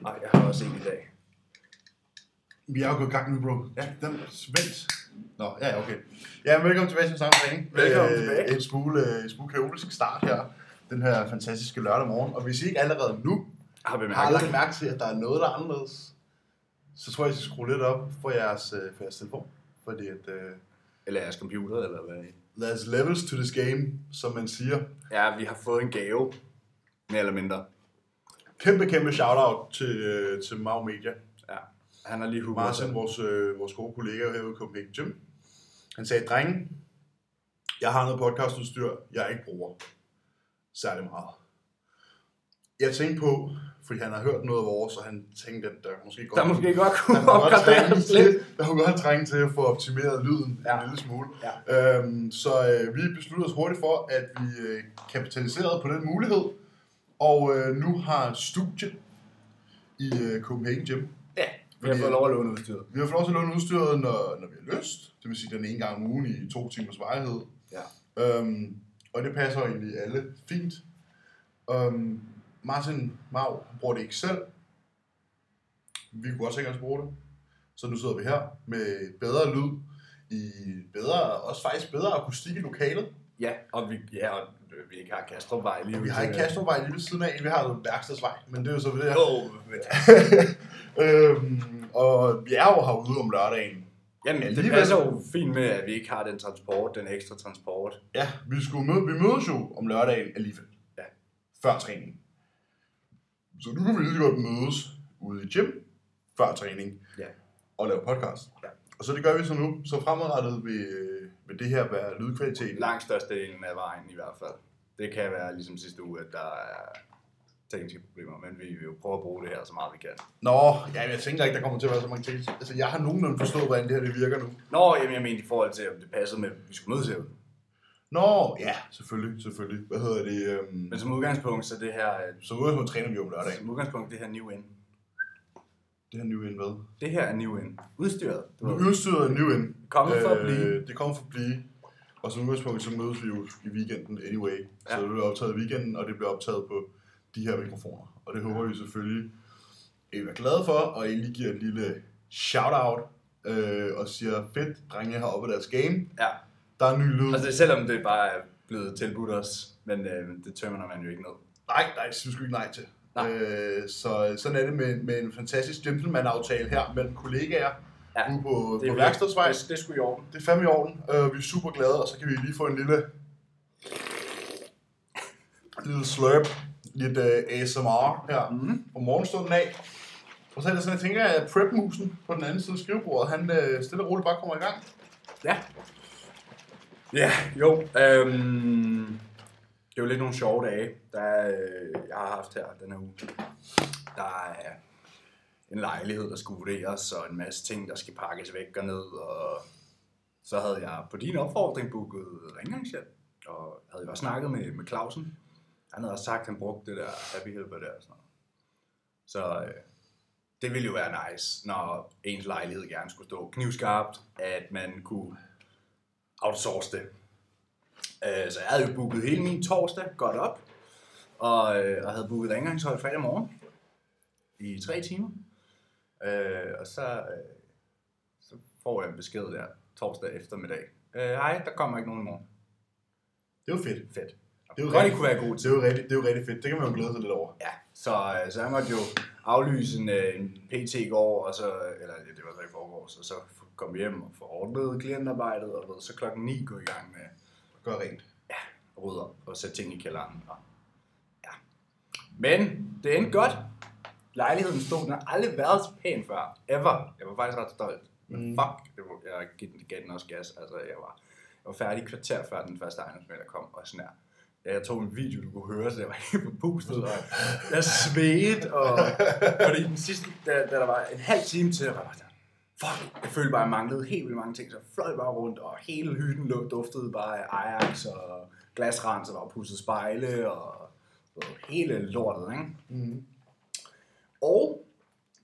Nej, jeg har også en i dag. Vi er jo gået i gang nu, bro. Ja. Den vent. Nå, ja, ja, okay. Ja, men velkommen tilbage til samme træning. Velkommen Øh, tilbage. En smule, en smule kaotisk start her. Den her fantastiske lørdag morgen. Og hvis I ikke allerede nu Har har bemærket lagt mærke til, at der er noget, der er anderledes, så tror jeg, I skal skrue lidt op for jeres, øh, for jeres telefon. Fordi at, uh, Eller jeres computer, eller hvad? there's levels to this game, som man siger. Ja, vi har fået en gave. Mere eller mindre. Kæmpe, kæmpe shout-out til, øh, til Mau Media. Ja. Han har lige hugget Martin, vores, øh, vores gode kollega herude i Copenhagen Gym. Han sagde, drenge, jeg har noget podcastudstyr, jeg ikke bruger særlig meget. Jeg tænkte på, fordi han har hørt noget af vores, og han tænkte, at der måske godt, Der måske godt kunne opgraderes lidt. der kunne godt trænge til at få optimeret lyden. Ja. en lille smule. Ja. Øhm, så øh, vi besluttede os hurtigt for, at vi øh, kapitaliserede på den mulighed, og øh, nu har studie i øh, Copenhagen Gym Ja, vi har fået lov at låne udstyret. vi har fået lov til at låne udstyret, når, når vi har lyst. Det vil sige den ene gang om ugen i to timers varighed. Ja. Øhm, og det passer egentlig alle fint. Øhm, Martin Mau bruger det ikke selv. Vi kunne også at bruge det. Så nu sidder vi her med bedre lyd, i bedre, også faktisk bedre akustik i lokalet. Ja, og vi, ja, og vi ikke har Kastrupvej lige Vi har ikke Kastrupvej lige ved siden af, vi har noget værkstedsvej, men det er jo så ved det. Jo, men, øhm, og vi er jo herude om lørdagen. jamen, det Alligevel- passer jo fint med, at vi ikke har den transport, den ekstra transport. Ja, vi, skulle møde, vi mødes jo om lørdagen alligevel. Ja. Før træning. Så nu kan vi lige godt mødes ude i gym før træning. Ja. Og lave podcast. Ja. Og så det gør vi så nu. Så fremadrettet vil, vil det her være lydkvalitet. Langt størstedelen af vejen i hvert fald. Det kan være ligesom sidste uge, at der er tekniske problemer, men vi vil jo prøve at bruge det her så meget vi kan. Nå, ja, jeg tænker ikke, der kommer til at være så mange ting. Altså, jeg har nogenlunde forstået, hvordan det her det virker nu. Nå, jamen, jeg mener i forhold til, om det passede med, at vi skulle mødes herude. Nå, ja, selvfølgelig, selvfølgelig. Hvad hedder det? Øhm, Men som udgangspunkt, så det her, øh, så udgangspunkt træner vi jo om lørdagen. som udgangspunkt, det her new in. Det her new in hvad? Det her er new in. Udstyret. Du udstyret er new in. Kommet for at blive. Det kommer for at blive. Og som udgangspunkt, så mødes vi jo i weekenden anyway. Så Ja. det bliver optaget i weekenden, og det bliver optaget på de her mikrofoner. Og det håber vi selvfølgelig, at I er glade for, og I lige giver et lille shout-out øh, og siger, fedt, drenge har oppe deres game. Ja, Der er ny lyd. altså selvom det bare er blevet tilbudt os, men øh, det tømmer man jo ikke ned. Nej, nej, det synes vi ikke nej til. Nej. Øh, så sådan er det med, med en fantastisk gentleman-aftale her mellem kollegaer Ja, ude på, Det på værkstedsvej. Det, det skulle i orden. Det er fandme i orden. Uh, vi er super glade, og så kan vi lige få en lille... Lille slurp. Lidt uh, ASMR her Mhm. på morgenstunden af. Og så er det sådan, jeg tænker, at prep-musen på den anden side af skrivebordet, han uh, stille og roligt bare kommer i gang. Ja. Ja, jo. Øhm, det er jo lidt nogle sjove dage, der øh, jeg har haft her den her uge. Der er en lejlighed, der skulle vurderes, og en masse ting, der skal pakkes væk og ned. Og så havde jeg på din opfordring booket rengøringshjælp, og havde jo også snakket med, med Clausen. Han havde også sagt, at han brugte det der Happy Helper der og sådan noget. Så øh, det ville jo være nice, når ens lejlighed gerne skulle stå knivskarpt, at man kunne outsource det. Øh, så jeg havde jo booket hele min torsdag godt op, og, øh, og havde booket rengøringshold fredag morgen i tre timer. Øh, og så, øh, så får jeg en besked der torsdag eftermiddag. Øh, Hej, der kommer ikke nogen i morgen. Det jo fedt. Fedt. Det er jo Godt, rigtig, kunne være gode det er jo rigtig, det jo rigtig fedt. Det kan man jo glæde sig lidt over. Ja, så, øh, så jeg måtte jo aflyse en, øh, en PT i går, og så, eller ja, det var så i forgårs, og så kom hjem og få ordnet klientarbejdet, og ved, så klokken 9 gå i gang med Gør rent. at rydde op og sætte ting i kælderen. Og, ja. Men det endte godt. Lejligheden stod, den har aldrig været så pæn før. Ever. Jeg var faktisk ret stolt. Men Mm. fuck, det var, jeg gav den, gav den også gas. Altså, jeg var, jeg var færdig et kvarter før den første ejendomsmælder kom, og sådan her. Jeg tog en video, du kunne høre, så jeg var helt forpustet, og jeg svedte, og fordi den sidste, da, da der var en halv time til, jeg var sådan, fuck, jeg følte bare, at jeg manglede helt vildt mange ting, så jeg fløj bare rundt, og hele hytten lå, duftede bare af Ajax, og glasrens, og der var pudset spejle, og, og hele lortet, ikke? Mm. Og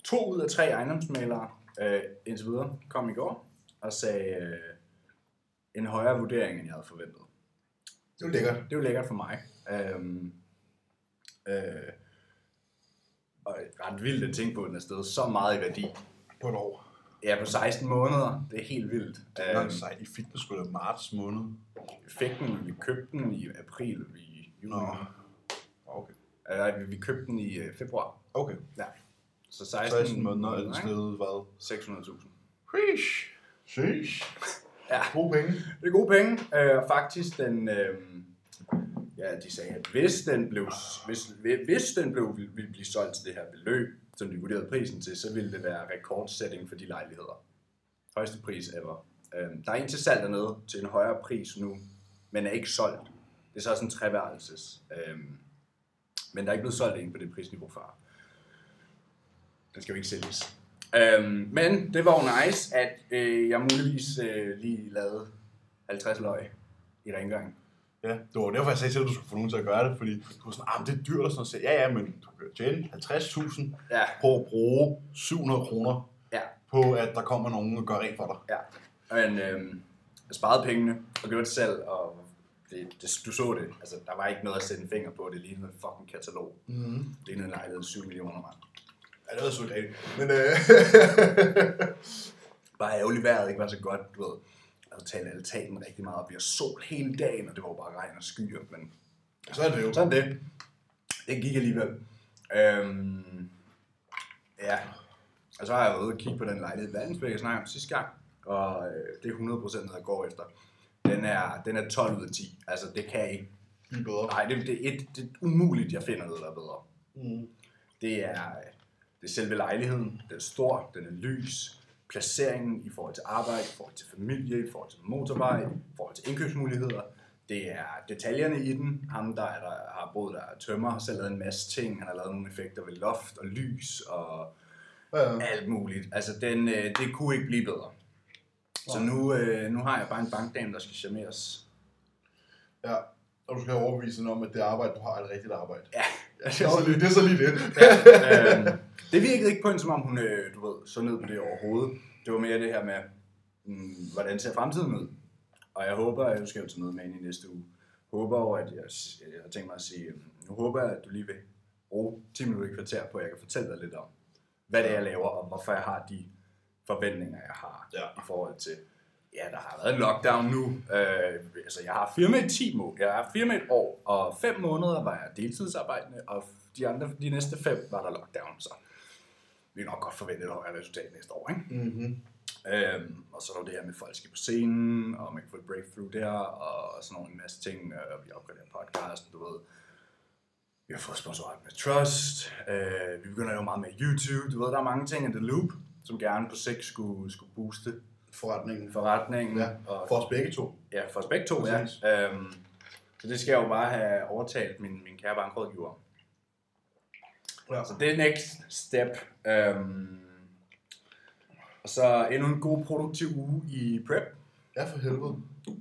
to ud af tre ejendomsmalere øh, indtil videre kom i går og sagde øh, en højere vurdering, end jeg havde forventet. Det er jo lækkert. Det er jo lækkert for mig. Øhm, Øh, og ret vildt at tænke på, at den er stedet så meget i værdi. På et år. Ja, på 16 måneder. Det er helt vildt. Det er nok Øhm, sejt i fitness skulle det marts måned. vi fik den, vi købte den i april, i juni. Nå. Okay. Øh, vi, vi købte den i øh, februar. Okay. Ja. Så 16, 16 måneder er den ikke? stedet hvad? 600.000. Sheesh. Sheesh. Ja. Gode penge. Det er gode penge. Øh, og faktisk den, øh, ja, de sagde, at hvis den blev, hvis, hvis den blev, ville blive solgt til det her beløb, som de vurderede prisen til, så ville det være rekordsætning for de lejligheder. Højeste pris ever. Øh, der er en til salg dernede til en højere pris nu, men er ikke solgt. Det er så sådan en treværelses. Øh, men der er ikke blevet solgt en på det prisniveau før. Den skal jo ikke sælges. Øhm, men det var jo nice, at øh, jeg muligvis øh, lige lavede 50 løg i rengøring. Ja, det var derfor, jeg sagde til at du skulle få nogen til at gøre det, fordi du var sådan, ah, det er dyrt og sådan noget. Ja, ja, men du kan tjene 50.000 Ja, på at bruge 700 kroner ja, på, at der kommer nogen og gør rent for dig. ja. Men øhm, jeg sparede pengene og gjorde det selv, og det, det, du så det. Altså, der var ikke noget at sætte en finger på. Det lignede en fucking katalog. Mm-hmm. Det lignede en lejlighed 7 millioner, mand. Ja, det var rigtigt. Men øh, Bare ærgerligt vejret ikke var så godt, du ved. Altså, talte altanen rigtig meget op. Vi har sol hele dagen, og det var jo bare regn og skyer, men så er det jo. Sådan det. Det gik alligevel. Øhm, ja. Og så har jeg været ude og kigge på den lejlighed Vandensbæk, jeg snakkede om sidste gang. Og øh, det er 100% noget, jeg går efter. Den er, den er 12 ud af 10. Altså, det kan ikke. Lige bedre. Nej, det, det, er et, det er umuligt, jeg finder noget, der er bedre. Mm. Det er, det er selve lejligheden. Den er stor, den er lys. Placeringen i forhold til arbejde, i forhold til familie, i forhold til motorvej, i forhold til indkøbsmuligheder. Det er detaljerne i den. Ham, der, er der har boet der er tømmer, har selv lavet en masse ting. Han har lavet nogle effekter ved loft og lys og Ja, alt muligt. Altså, den, øh, det kunne ikke blive bedre. Så nu, øh, nu har jeg bare en bankdame, der skal charmeres. ja. Og du skal overbevise hende om, at det arbejde, du har, er et rigtigt arbejde. Ja, Det er så lige det. Er så lige det. ja, øhm, det virkede ikke på hende, som om hun, øh, du ved, så ned på det overhovedet. Det var mere det her med, mm, hvordan ser fremtiden ud? Og jeg håber, at du skal jo til møde med hende i næste uge. Håber over, at jeg, jeg har tænkt mig at sige, nu håber jeg, at du lige vil bruge 10 minutter i kvarter på, at jeg kan fortælle dig lidt om, hvad det er, jeg laver, og hvorfor jeg har de forventninger, jeg har Ja. i forhold til, ja, der har været en lockdown nu. Øh, altså, jeg har firma i 10 måneder, jeg har firma et år, og 5 måneder var jeg deltidsarbejdende, og de, andre, de næste 5 var der lockdown, så vi kan nok godt forvente et højere resultat næste år, ikke? Mm-hmm. Øhm, og så er der jo det her med, at folk skal på scenen, og man kan få et breakthrough der, og sådan nogle en masse ting, og vi opgraderer podcasten, du ved. Vi har fået sponsorat med Trust, øh, vi begynder lave meget med YouTube, du ved, der er mange ting i The Loop, som gerne på sigt skulle, skulle booste Forretningen. forretningen. Ja, og, for os begge to. ja, for os begge to, ja. Øhm, så det skal jeg jo bare have overtalt min, min kære bankrådgiver. Ja. Så det er next step. Øhm, og så endnu en god produktiv uge i prep. Ja, for helvede.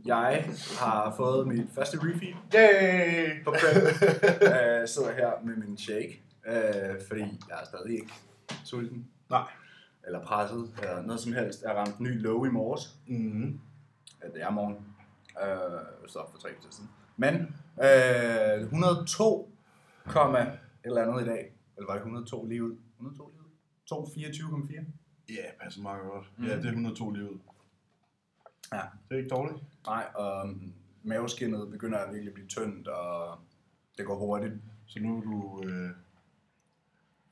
Jeg har fået mit første refeed Yay! på prep. Jeg sidder her med min shake, øh, fordi jeg er stadig ikke sulten. Nej. Eller presset, eller noget som helst. Jeg ramte ny low i morges. Mm-hmm. Ja, det er morgen. Øh, så for tre timer siden. Men øh, 102, komma et eller andet i dag. Eller var det 102 lige ud? 102 lige ud? 224,4? Ja, passer meget godt. Mm. Ja, det er 102 lige ud. Ja. Det er ikke dårligt. Nej, og um, maveskinnet begynder at virkelig blive tyndt, og det går hurtigt. Så nu er du øh,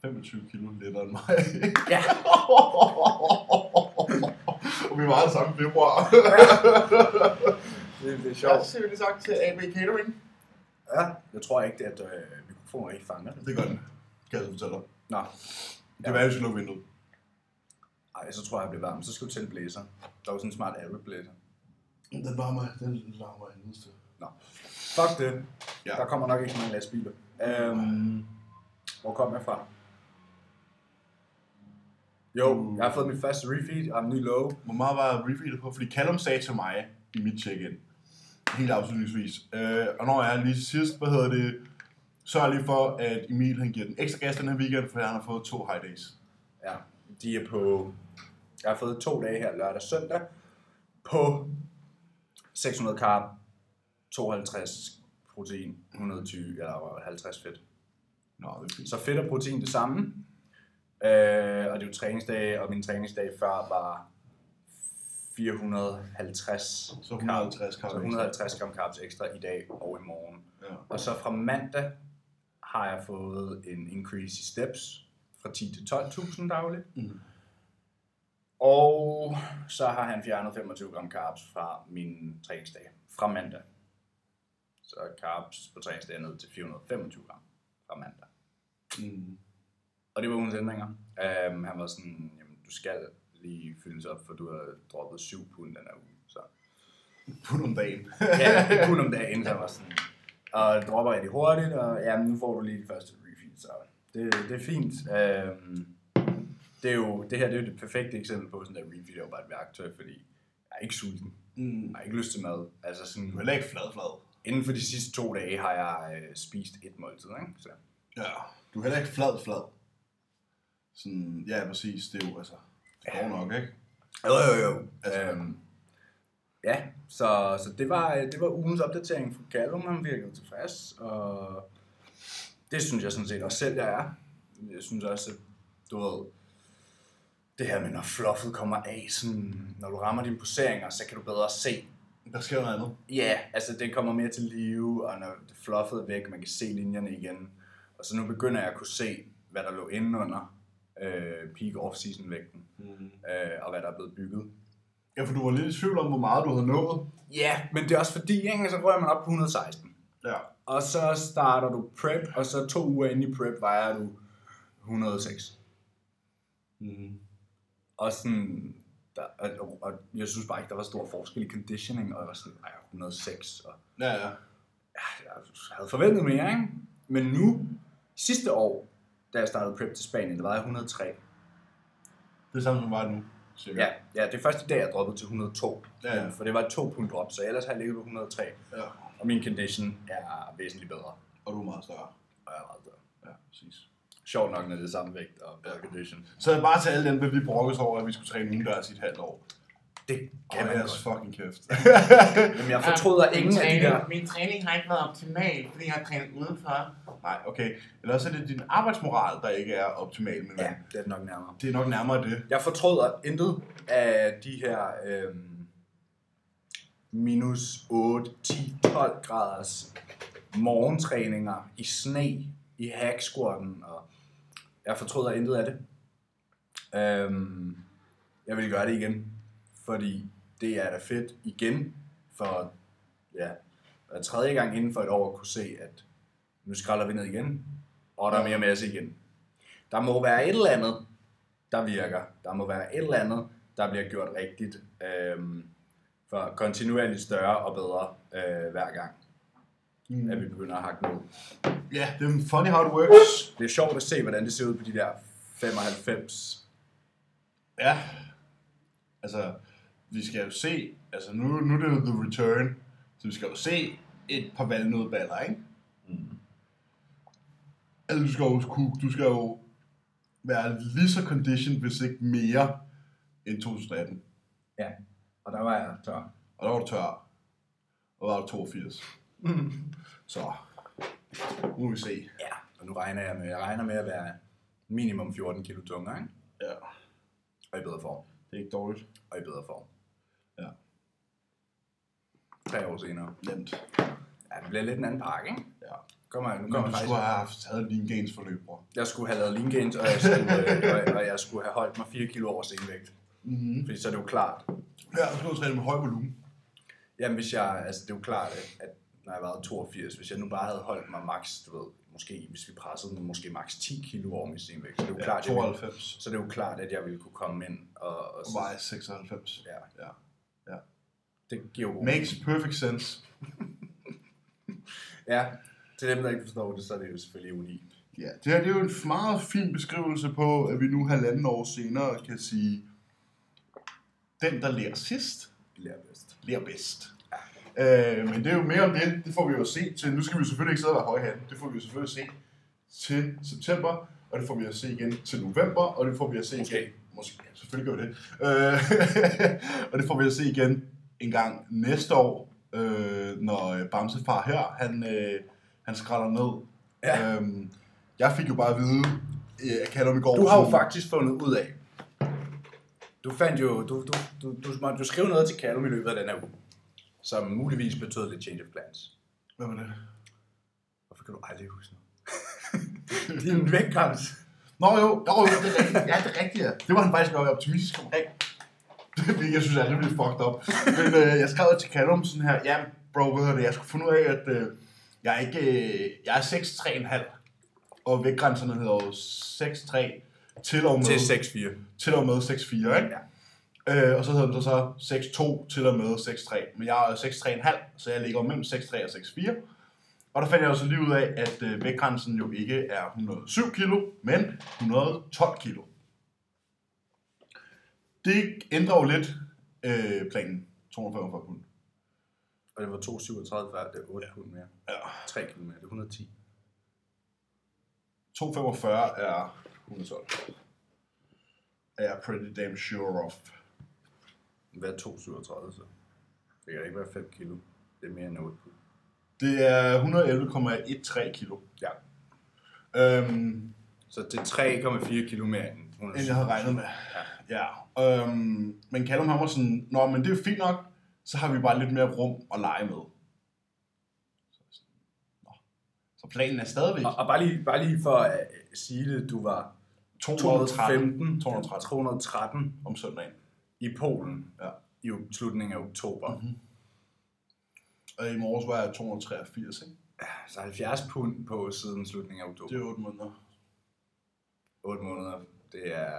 25 kilo lettere end mig. Ja, og vi var alle sammen i februar. det, det er Ja, sjovt. så vi lige sagt til AB Catering. Ja, jeg tror ikke, at øh, mikrofonen ikke fanger det. Det gør den. Kan jeg så fortælle dig. Nå, Det var jo skal lukke vinduet. ej, så tror jeg, jeg bliver varm. Så skal du tænde blæser. Der er jo sådan en smart Arab blæser. Den varmer, den larmer en sted. Nå, fuck det. Ja. Der kommer nok ikke så mange lastbiler. Øhm, hvor kom jeg fra? Jo, jeg har fået mit første refeed og en ny low. Hvor meget var refeedet på? Fordi Callum sagde til mig i mit check-in, helt afslutningsvis, øh, og når jeg er lige sidst, hvad hedder det, sørg lige for, at Emil han giver den ekstra gas den her weekend, for han har fået to high days. Ja, de er på... Jeg har fået to dage her, lørdag og søndag, på 600 carb, 52 protein, 120 eller 50 fedt. Nå, det er fint. Så fedt og protein det samme. Øh, og det er jo træningsdage, og min træningsdag før var 450 Så 150 Så carbs. 150 gram carbs ekstra i dag og i morgen. Ja. Og så fra mandag har jeg fået en increase i steps fra 10 til 12.000 dagligt. Mm. Og så har han fjernet 25 gram carbs fra min træningsdag fra mandag. Så carbs på træningsdag er ned til 425 gram fra mandag. Mm. Og det var ugens ændringer. Um, han var sådan, jamen, du skal lige fyldes op, for du har droppet 7 pund den her uge. Så Pund om dagen. ja, det kunne om dagen, så var sådan, og det dropper rigtig hurtigt, og ja, nu får du lige de første refill, så det, det er fint. Um, det, er jo, det her det er jo det perfekte eksempel på sådan der refill er jo bare et værktøj, fordi jeg er ikke sulten. Mm. Jeg har ikke lyst til mad. Altså sådan, Du er heller ikke flad, flad. inden for de sidste to dage har jeg øh, spist et måltid, ikke? Så. Ja. Du er heller ikke flad, flad. Sådan, ja, præcis. Det er jo, altså, det går nok, ikke? Jo, jo, jo. Altså- Øhm, ja, så, så det, var, øh, det var ugens opdatering fra Callum. Han virkede tilfreds, og det synes jeg sådan set også selv, jeg er. Jeg synes også, at du ved, det her med, når fluffet kommer af, sådan, når du rammer dine poseringer, så kan du bedre se. Der sker noget andet. Ja, altså det kommer mere til live, og når det fluffet er væk, man kan se linjerne igen. Og så nu begynder jeg at kunne se, hvad der lå inde under øh, peak off-season vægten, Mm. øh, og hvad der er blevet bygget. Ja, for du var lidt i tvivl om, hvor meget du havde nået. Ja, men det er også fordi, ikke? så rører man op på 116. Ja. Og så starter du prep, og så to uger inde i prep vejer du 106. Mm. Og sådan, der, og, og, jeg synes bare ikke, der var stor forskel i conditioning, og jeg var sådan, ej, 106. Og, Ja, ja. ja, jeg havde forventet mere, ikke? Men nu, sidste år, da jeg startede prep til Spanien, der var jeg 103. Det er samme som var nu. Cirka. Ja, ja, det er først i dag, jeg droppede til 102. Ja, ja. For det var et 2 punkt drop, så ellers har jeg ligget på 103. ja. Og min condition er væsentligt bedre. Og du er meget større. Og jeg er meget bedre. Ja, præcis. Sjovt nok, når det er samme vægt og bedre condition. Så bare til alle dem, lige brokkes over, at vi skulle træne udendørs i et halvt år. Det Kan kan man godt. fucking kæft. Jamen, jeg fortryder min ingen af de træning, der... Min træning har ikke været optimal, fordi jeg har trænet udenfor. Nej, okay. Eller også er det din arbejdsmoral, der ikke er optimal, men Ja, det er nok nærmere. det er nok nærmere det. Jeg fortryder intet af de her øhm, minus 8, 10, 12 graders morgentræninger i sne, i hack squatten, og jeg fortryder intet af det. Øhm, jeg vil gøre det igen, fordi det er da fedt igen, for ja, hver tredje gang inden for et år at kunne se, at nu skralder vi ned igen, og der er mere masse igen. Der må være et eller andet, der virker. Der må være et eller andet, der bliver gjort rigtigt, øhm, for kontinuerligt større og bedre øh, hver gang, Mm. at vi begynder at hakke ned. Ja, det er funny how it works. Det er sjovt at se, hvordan det ser ud på de der 95. Ja. Altså, vi skal jo se, altså nu, nu er det jo The Return, så vi skal jo se et par valgnødballer, ikke? Mm. Altså, du skal jo, kunne- du skal jo være lige så conditioned, hvis ikke mere, end 2018. Ja, og der var jeg tør. Og der var du tør. Og der var du 82. Så, nu må vi se. Ja, og nu regner jeg med, jeg regner med at være minimum 14 kilo tungere, ikke? Ja, Og i bedre form. det er ikke dårligt. Og i bedre form. Tre år senere. Nemt. Ja, det bliver lidt en anden pakke, ikke? Ja. Kommer, nu Men kommer du faktisk, skulle have haft taget lean gains forløb, bror. jeg skulle have lavet lean gains, og jeg skulle, øh, og, og jeg skulle have holdt mig 4 kilo over senvægt. Mm-hmm. Fordi så er det jo klart, Ja, du skal jo træne med høj volumen. Jamen, hvis jeg, altså det er jo klart, at, at når jeg var 82, hvis jeg nu bare havde holdt mig max, du ved, måske, hvis vi pressede den, måske max 10 kilo over min senvægt, så det er jo Ja, klart, jeg ville, 92. så det er jo klart, at jeg ville kunne komme ind og, og Og veje 96. ja, Ja. Det giver jo Makes perfect sense. Ja, til dem, der ikke forstår det, så er det jo selvfølgelig unikt. Ja, det her det er jo en meget fin beskrivelse på, at vi nu halvanden år senere kan sige, den der lærer sidst, lærer bedst. lærer bedst. Øh, men det er jo mere om det, det får vi jo se til, nu skal vi selvfølgelig ikke sidde og være højhande, det får vi jo selvfølgelig se til september, og det får vi at se igen til november, og det får vi at se Måske. igen, måske, ja, selvfølgelig gør vi det, øh, og det får vi at se igen en gang næste år, øh, når øh, Bamsefar her, han, øh, han skræller ned. Ja. Øhm, Jeg fik jo bare at vide øh, af Callum i går. Du har jo faktisk fundet ud af, du fandt jo, du, du, du, du, du, du skrev noget til Callum i løbet af den her uge, som muligvis betød lidt change of plans. Hvad var det? Hvorfor kan du aldrig huske noget? Din vægtgrænse. Nå jo, jo, jo det er rigtigt. Ja, det er rigtigt, ja. Det var han faktisk nok optimistisk omkring. Det jeg synes jeg er rimelig fucked up. Men øh, jeg skrev til Callum sådan her, ja, bro, hedder det, jeg skulle finde ud af, at øh, jeg er ikke, øh, jeg er 6,3,5. Og vægtgrænserne hedder jo 6,3 til og med, Til 6-4. til og med 6,4, ikke? Ja. Øh, og så hedder den så, så 6,2 til og med 6,3. Men jeg er 6,3,5, så jeg ligger mellem 6,3 og 6,4. Og der fandt jeg jo så lige ud af, at øh, vægtgrænsen jo ikke er 107 kilo, men 112 kilo. Det ændrer jo lidt øh, planen. 245 pund. Og det var 2,37 før, det er 8 pund mere. Ja. 3 km, det er 110. 245 er 112. Er jeg pretty damn sure of. Hvad er 2,37 så? Det kan ikke være 5 kilo. Det er mere end 8 pund. Det er 111,13 kilo. Ja. Øhm, Så det er 3,4 kilo mere end 107. end jeg havde regnet med. Ja. Øhm, men Callum han var sådan, Nå, men det er fint nok, så har vi bare lidt mere rum at lege med. Så, Nå. så planen er stadigvæk Og, og bare, lige, bare lige for at uh, sige det, du var 215, 213 213 om søndagen. i Polen Ja. i slutningen af oktober. Mhm. Og i morges var jeg 283, ikke? Så 70 pund på siden slutningen af oktober. Det er 8 måneder. 8 måneder. Det er,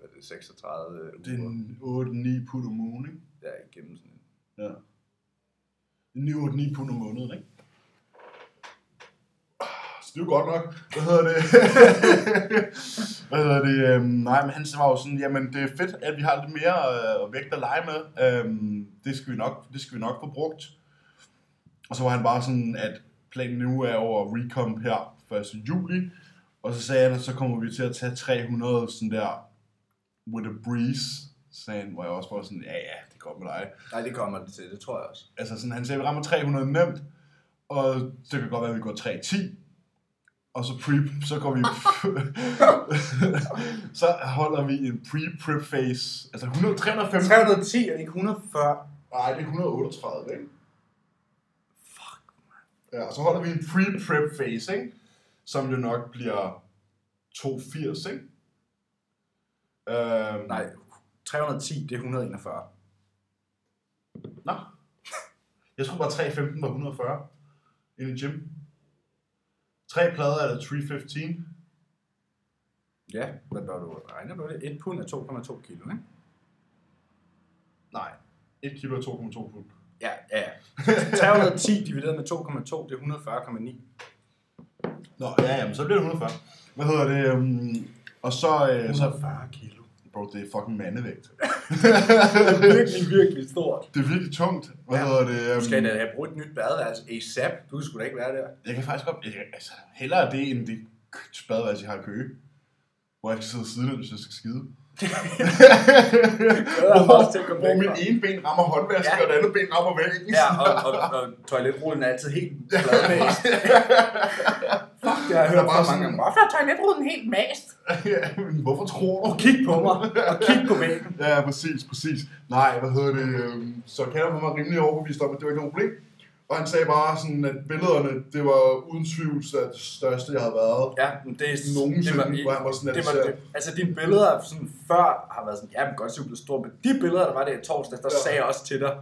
hvad er det, 36 Det er uger. en 8-9 pund om ugen, ikke? Er i gennemsnit. Ja. Det er 8-9 pund om måneden, ikke? Så det er jo godt nok. Hvad hedder det? Hvad hedder det? Øhm, nej, men han var jo sådan, jamen det er fedt, at vi har lidt mere øh, vægt at lege med. Øhm, det, skal vi nok, det skal vi nok få brugt. Og så var han bare sådan, at planen nu er over recomp her 1. juli. Og så sagde han, at så kommer vi til at tage 300 sådan der with a breeze. Sagde han, hvor jeg også var sådan, ja ja, det går med dig. Nej, det kommer det til. Det tror jeg også. Altså sådan, han sagde, vi rammer 300 nemt, og det kan godt være, at vi går 310, og så, pre, så går vi... så holder vi en pre-prep phase. Altså 100, 350... 310 er ikke 140? Nej, det er 138, ikke? Fuck, Ja, og så holder vi en pre-prep phase, ikke? Som jo nok bliver 280, ikke? Øhm, Nej, 310 det er 141. Nå. Jeg tror bare 315 var 140 inde i gym. Tre plader er der 315. Ja, hvad bør du regne på det? 1 pund er 2,2 kilo, ikke? Nej, 1 kilo er 2,2 pund. Ja, ja. ja. 310 divideret med 2,2, det er 140,9. Nå, ja, jamen, så bliver det 140. Hvad hedder det? Um, og så, øh, så... 140 kilo. Bro, det er fucking mandevægt. Det er virkelig, virkelig stort. Det er virkelig tungt. Hvad Ja. hedder det? Um, Du skal da have brugt et nyt badeværelse ASAP. Du skulle da ikke være der. Jeg kan faktisk godt... Jeg, altså, hellere det, end det spadeværelse, jeg har i Køge. Hvor jeg skal sidde siden, hvis jeg skal skide. hvor mit fra. ene ben rammer håndvasken, Ja. og det andet ben rammer væggen. Ja, og, og, og toiletrullen er altid helt. Fuck, det har jeg hørt bare mange sådan- gange. Hvorfor er toiletrullen helt mast? ja, men hvorfor tror du? Og kig på mig. Og kig på væggen. Ja, præcis, præcis. Nej, hvad hedder det? øhm, Så Kalle var rimelig overbevist om, at det var ikke noget problem. Og han sagde bare sådan, at billederne, det var uden tvivl så det største, jeg havde været. Ja, men det er Nogensinde, det hvor han var sådan, at det var, det, altså dine billeder sådan før har været sådan, ja, men godt du blev stor, men de billeder, der var der i torsdag, der Ja. sagde jeg også til dig,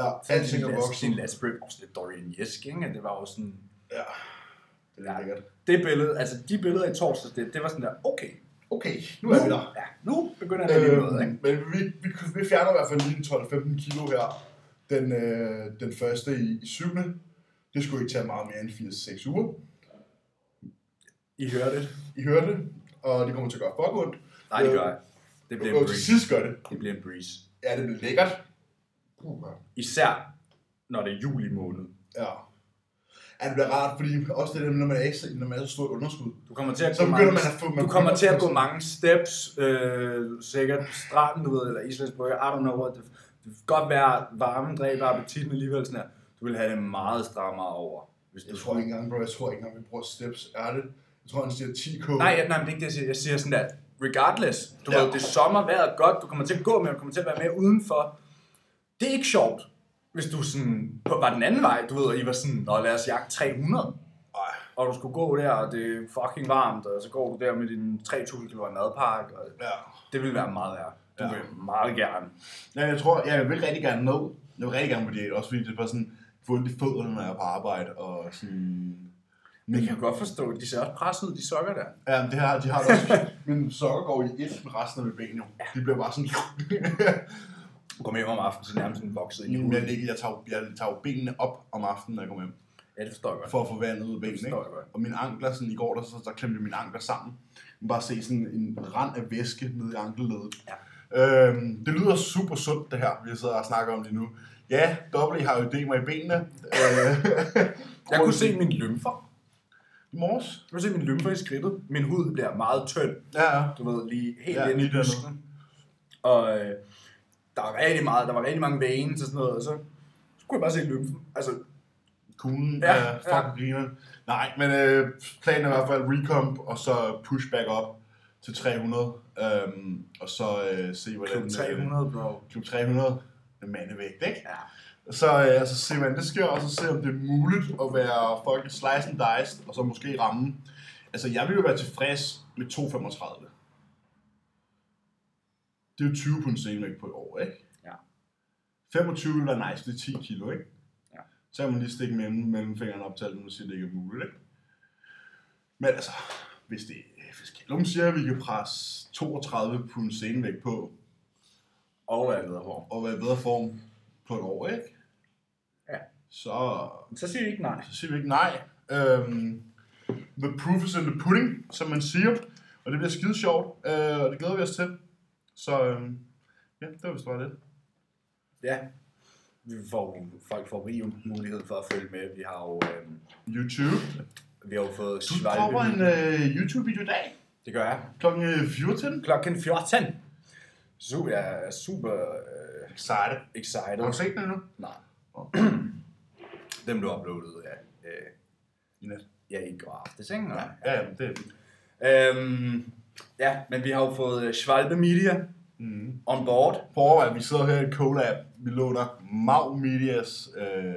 Ja, alting er din vokset. last break, også lidt Dorian Jesk, ikke? Det var jo sådan, Ja, det er Ja. lækkert. Det billede, altså de billeder i torsdag, det, det var sådan der, okay, Okay, nu er vi der. Ja, nu begynder det øh, noget, ikke? Øhm, men vi, vi, vi fjerner i hvert fald lige en 12-15 kilo her. Den, øh, den første i, i syvende. Det skulle ikke tage meget mere end 4-6 uger. I hører det? I hørte det, og det kommer til at gøre fuck ondt. Nej, det gør jeg. Det bliver en Og til breeze. sidst gør det. Det bliver en breeze. Ja, det bliver lækkert. Uh, Især, når det er juli måned. ja. Ja, det bliver rart, fordi også det der, når man er, ekstra, når man er så stort underskud. Du kommer til at Så mange, man at få- man du kommer til at at gå mange steps, øh, sikkert på stranden, du ved, eller Islands Brygge, I don't know what. Det, det kan godt være varmen dræber appetitten alligevel sådan her. Du vil have det meget strammere over. Hvis Jeg du tror ikke engang, bro, jeg tror ikke engang, vi bruger steps. Ærligt. Jeg tror, han siger 10k. Nej, nej, men det er ikke det, jeg siger. Jeg siger sådan der, regardless, du Ja. ved, det er sommer, vejret er godt, du kommer til at gå mere, du kommer til at være mere udenfor. Det er ikke sjovt, hvis du sådan, på, var den anden vej, du ved, og I var sådan, Nå, lad os jagte 300. Ej. Og du skulle gå der, og det er fucking varmt, og så går du der med din 3000 kilo madpakke, og Ja. det vil være meget værd. Du Ja. vil meget gerne. ja, jeg tror, jeg vil rigtig gerne nå. Jeg vil rigtig gerne på diæt, også fordi det er bare sådan, få ondt i fødderne, når jeg er på arbejde, og sådan... Men jeg kan godt forstå, de ser også presset ud, de sokker der. Ja, men det her, de har også. Mine sokker går i et med resten af mit ben jo. De bliver bare sådan... Kommer hjem om aftenen, så nærmest sådan vokset ind i Men jeg, ligger, jeg, tager, jeg tager jo benene op om aftenen, når jeg kommer hjem. Ja, det forstår jeg godt. For at få vandet ud af benene, ikke? godt. Og mine ankler, sådan i går, der, så, der klemte mine ankler sammen. Man bare se sådan en rand af væske nede i ankelledet. Ja. Øhm, det lyder super sundt, det her, vi sidder og snakker om lige nu. Ja, dobbelt har jo ødemer i benene. Øh, Jeg kunne se min lymfer. I morges. Jeg kunne se min lymfer i skridtet. Min hud bliver meget tynd. Ja, ja. du ved, lige helt Ja, ind i lysken. Og øh, der var rigtig meget, der var rigtig mange veins og sådan noget, og så, så kunne jeg bare se lymfen. Altså, Kuglen Ja, ja, fucking ja. griner. Nej, men øh, planen er i hvert fald recomp, og så push back op til 300. Øhm, og så øh, se, hvordan... klub 300, bro. Klub 300 med mandevægt, ikke? Ja. Så øh, altså, se, hvordan det sker, og så se, om det er muligt at være fucking slice and diced, og så måske ramme. Altså, jeg vil jo være tilfreds med 2,35. Det er jo 20 på en scenevægt på et år, ikke? Ja. 25 vil være nice, det er 10 kilo, ikke? Ja. Så kan man lige stikke mellem, mellem fingrene op til og sige, at det ikke er muligt, ikke? Men altså, hvis det hvis Callum siger, at vi kan presse 32 på en scenevægt på, Og jeg ved hvor. og være i bedre form på et år, ikke? Ja. Så, Så siger vi ikke nej. så siger vi ikke nej. Øhm, the proof is in the pudding, som man siger. Og det bliver skide sjovt, øh, og det glæder vi os til. Så øhm, ja, det var vist bare det. Ja. Vi får, folk får rig mulighed for at følge med. Vi har jo, øh, YouTube. vi har jo fået Du dropper en øh, YouTube-video i dag. Det gør jeg. Klokken 14. Klokken 14. Så jeg er super øh, Excited. excited. Har du set den endnu? Nej. Dem du uploadede, ja. Øh, I nat. ja, i går aftes, ikke? Ja, ja, det er Øhm, ja, men vi har jo fået øh, Schwalbe Media mm. on board. Prøv at vi sidder her i Colab. Vi låner Mau Medias øh,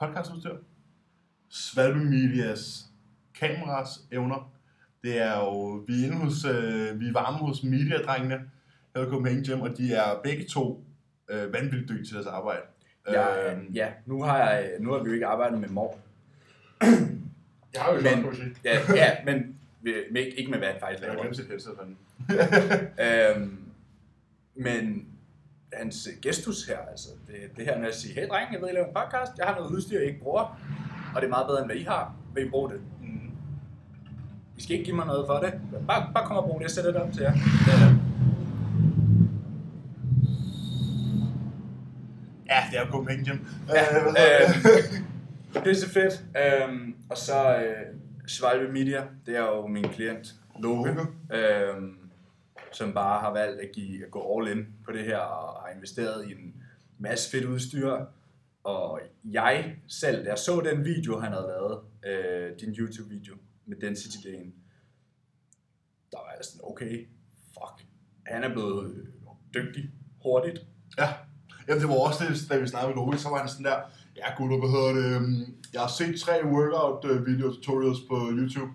podcastudstyr. Svalbe Medias kameras evner. Det er jo, vi er inde hos, øh, vi er varme hos Media-drengene her i Copenhagen Gym, og de er begge to øh, vanvittigt dygtige til deres arbejde. Ja, øh, ja nu, har jeg, nu har vi jo ikke arbejdet med mor. jeg har jo Men-. Ja, ja men med, ikke med hvad han faktisk Jeg har laver. sit headset. Øhm, men hans øh, gestus her, altså det, det her med at sige, hey dreng, jeg ved, I laver en podcast, jeg har noget udstyr, jeg ikke bruger, og det er meget bedre, end hvad I har. Vil I bruge det? Mm. I skal ikke give mig noget for det. Bare, bare kom og brug det, jeg sætter det op til jer. Ja, det er jo Copenhagen Gym. Ja, Øh, hedder det? Pisse fedt. Øhm, og så øh, Schwalbe Media, det er jo min klient, Loke, øhm, som bare har valgt at, give, at gå all in på det her, og har investeret i en masse fedt udstyr. Og jeg selv, da jeg så den video, han havde lavet, øh, din YouTube-video med Density Dagen, der var jeg sådan, okay, fuck, han er blevet dygtig, hurtigt. Ja, Jamen, det var også det, da vi snakkede med Loke, så var han sådan der, ja gutter, hvad hedder det, øhm, jeg har set tre workout øh, video tutorials på YouTube,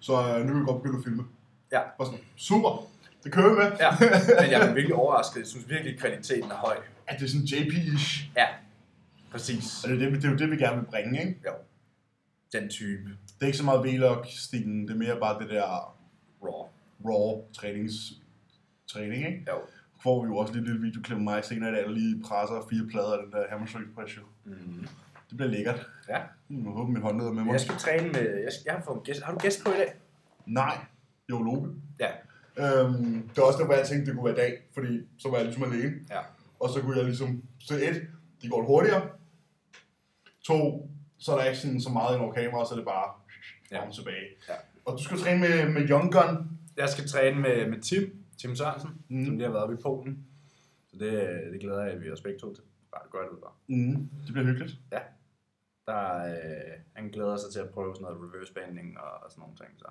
så øh, nu vil vi godt begynde at filme. Ja. Og sådan, super, det kører vi med. Ja, men jeg er virkelig overrasket. Jeg synes virkelig, kvaliteten er høj. At det er sådan JP-ish, Ja, præcis. og det er, det, det er jo det, vi gerne vil bringe, ikke? Jo, den type Det er ikke så meget vlog-stilen, det er mere bare det der raw. raw trænings, træning, ikke? Jo. Får vi jo også lige et lille videoklip med mig senere i dag, der lige presser fire plader af den der hammerstring pressure. Mm. Det bliver lækkert. Ja. Jeg håber, min håndled er med mig. Jeg skal træne med... Jeg, skal, jeg har fået en gæst. Har du gæst på i dag? Nej, jo Loke. Ja. Øhm, det er også derfor, jeg tænkte, det kunne være i dag, fordi så var jeg ligesom alene. Ja. Og så kunne jeg ligesom, så et, de går hurtigere. To, så er der ikke sådan så meget ind over kameraet, så er det bare Ja. frem tilbage. Ja. Og du skal træne med, med Young Gun. Jeg skal træne med, med Tim. Tim Sørensen, Mm. som lige har været oppe i Polen. Så det, det glæder jeg, at vi også begge to til. Bare gør det ud bare. Mm, det bliver hyggeligt. Der, øh, han glæder sig til at prøve sådan noget reverse banding og, og sådan nogle ting, så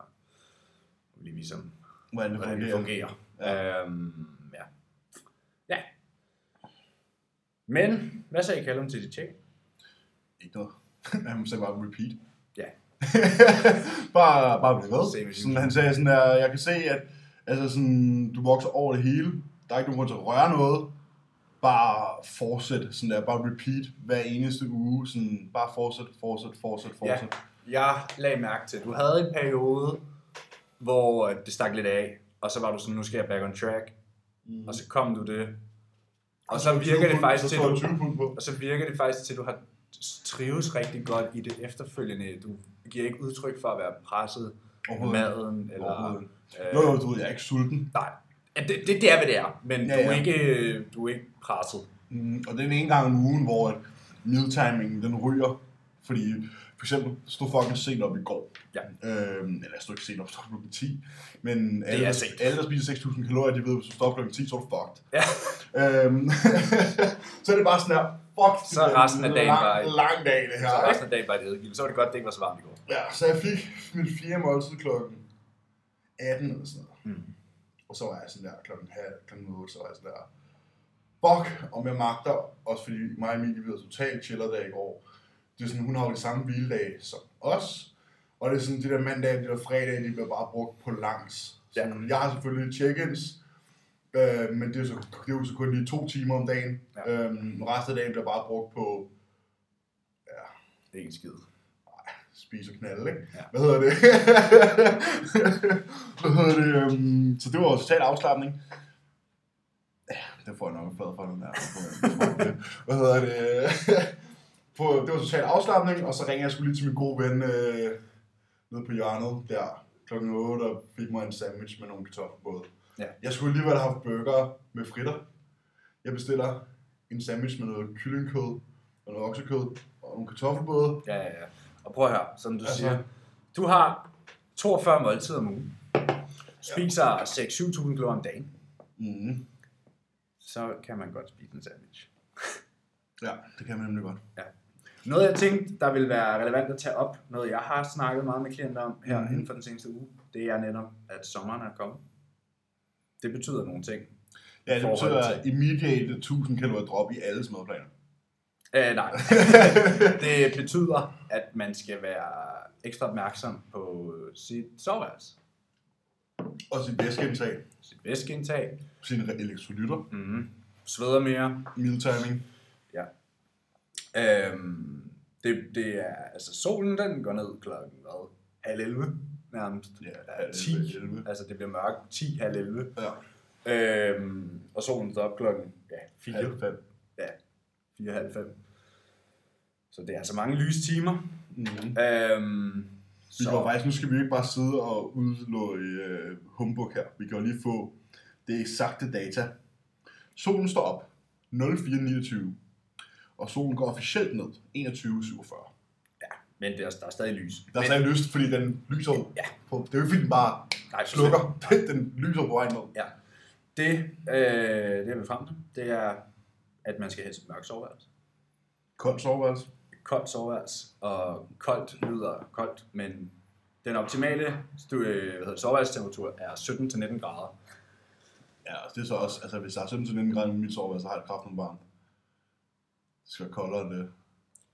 lige ham, Hvordan det hvordan det fungerer. fungerer. Ja. Øhm, ja. ja. Men, hvad sagde Callum til dit tjek? Ikke noget. Han sagde bare repeat. Ja. bare, bare blive ved. Sådan, han sagde sådan der, jeg kan se, at altså sådan, du vokser over det hele. Der er ikke nogen grund til at røre noget. Bare fortsæt, sådan der, bare repeat hver eneste uge. Sådan, bare fortsæt, fortsæt, fortsæt, fortsæt. Jeg lagde mærke til, du havde en periode, hvor øh, det stak lidt af, og så var du sådan, nu skal jeg back on track, Mm. og så kom du det. Og så står 20 virker det faktisk til, du, der 20 pund på. og så virker det faktisk til, at du har trives rigtig godt i det efterfølgende. Du giver ikke udtryk for at være presset maden, eller... Øh, Jo, jo, du ved, jeg er ikke sulten. Nej, Ja, det, det, det er, hvad det er, men Ja, du, er ikke, du er ikke presset. Mm, og det er den ene gang om ugen, hvor mealtimingen den ryger. Fordi for eksempel, stod fucking sent op i går. Ja. Øhm, eller jeg stod ikke sent op, stod klokken 10. Men alle, er der- alle, der spiser 6.000 kalorier, de ved, at hvis du står klokken 10, så er du fucked. Ja. Øhm, så er det bare sådan her, fuck, Så er resten af en dagen lang, bare- lang dag, det her. Så resten af dagen var det. Så var det godt, det ikke var så varmt i går. Ja, så jeg fik mit fjerde måltid klokken 18 eller sådan noget. Mm. Og så var jeg sådan der klokken halv, klokken 8, så var jeg sådan der, fuck, om jeg magter, også fordi mig og Emilie, vi havde totalt chiller der i går. Det er sådan, hun har jo de samme hviledag som os, og det er sådan, de der mandag, de der fredag, de bliver bare brugt på langs. Så Jeg har selvfølgelig check-ins, øh, men det er, så, det er jo så kun lige to timer om dagen. Ja. Ja. Øhm, resten af dagen bliver bare brugt på er ikke skid. Spise og knalde, ikke? Ja. Hvad hedder det? Hvad hedder det? Um, så det var total afslappning. Ja, det får jeg nok en flad for den der. Hvad hedder det? på, det var total afslappning, og så ringer jeg sgu lige til min gode ven øh, nede på hjørnet der klokken 8 og fik mig en sandwich med nogle kartoffelbåde. Ja. Jeg skulle alligevel have haft burger med fritter. Jeg bestiller en sandwich med noget kyllingkød og noget oksekød og nogle kartoffelbåde. Ja, ja, ja. Og prøv at høre, som du Altså- siger. Du har 42 måltider om ugen. Spiser 6-7.000 kalorier om dagen. Mm. Så kan man godt spise en sandwich. Ja, det kan man nemlig godt. Noget jeg tænkte, der vil være relevant at tage op, noget jeg har snakket meget med klienter om her mm-hmm. inden for den seneste uge, det er netop, at sommeren er kommet. Det betyder nogle ting. Ja, det betyder immediate 1000 kalorier drop i alles madplaner. Øh, nej. det betyder, at man skal være ekstra opmærksom på sit soveværelse, Og sit væskeindtag, sit væskeindtag, sine elektrolytter, mm-hmm. sveder mere, mealtiming. Øhm, det, det er, altså solen den går ned klokken, hvad, halv 11 nærmest. Ja, Ja, 10. 11. Altså det bliver mørkt 10, halv 11. Ja, Øhm, og solen står op klokken ja, 4, halv fem. 4, halv 5. Så det er altså mange lystimer. Mm. Øhm, Vi så, går faktisk, nu skal vi ikke bare sidde og udlåge uh, humbug her. Vi kan jo lige få det eksakte data. Solen står op 04.29, og solen går officielt ned 21.47. men det er, der er stadig lys. Der er men, stadig lyst, fordi den lyser Ja. på. Det er jo ikke, fordi den bare nej, slukker. den lyser på vej ned. Ja. Det, øh, det jeg vil frem til, det er, at man skal have et mørkt soveværelse. Koldt soveværelse. Et koldt soveværelse, og koldt lyder koldt, men den optimale øh, soveværelsestemperatur er 17-19 grader. Ja, og det er så også, altså hvis der er 17 grader i mit soveværelse, så har jeg kraft nogle barn. Det skal være koldere end det.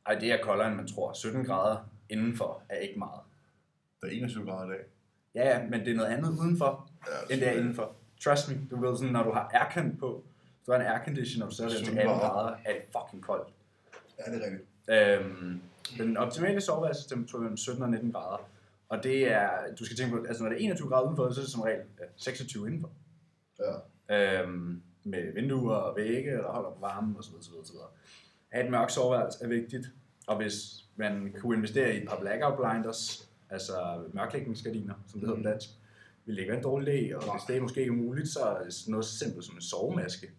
Ej, det er koldere, end man tror. 17 grader indenfor er ikke meget. Der er 21 grader i dag. Ja, ja, men det er noget andet udenfor, Ja, end det er indenfor. Trust me, du ved sådan, når du har aircon på, så er en airconditioner, og sætter den til 17 18 grader. er det fucking koldt. Ja, det er rigtigt. Øhm, den optimale soveværelsestemperatur er mellem 17 og 19 grader. Og det er, du skal tænke på, altså når det er 21 grader udenfor, så er det som regel øh, 26 indenfor. Ja. Øhm, med vinduer og vægge, der holder på varmen osv. osv., osv. At have et mørkt soveværelse er vigtigt. Og hvis man kunne investere i et par blackout blinders, altså mørklægningsgardiner, som det hedder på dansk, vil ikke være en dårlig idé, og hvis det er måske ikke muligt, så er noget så simpelt som en sovemaske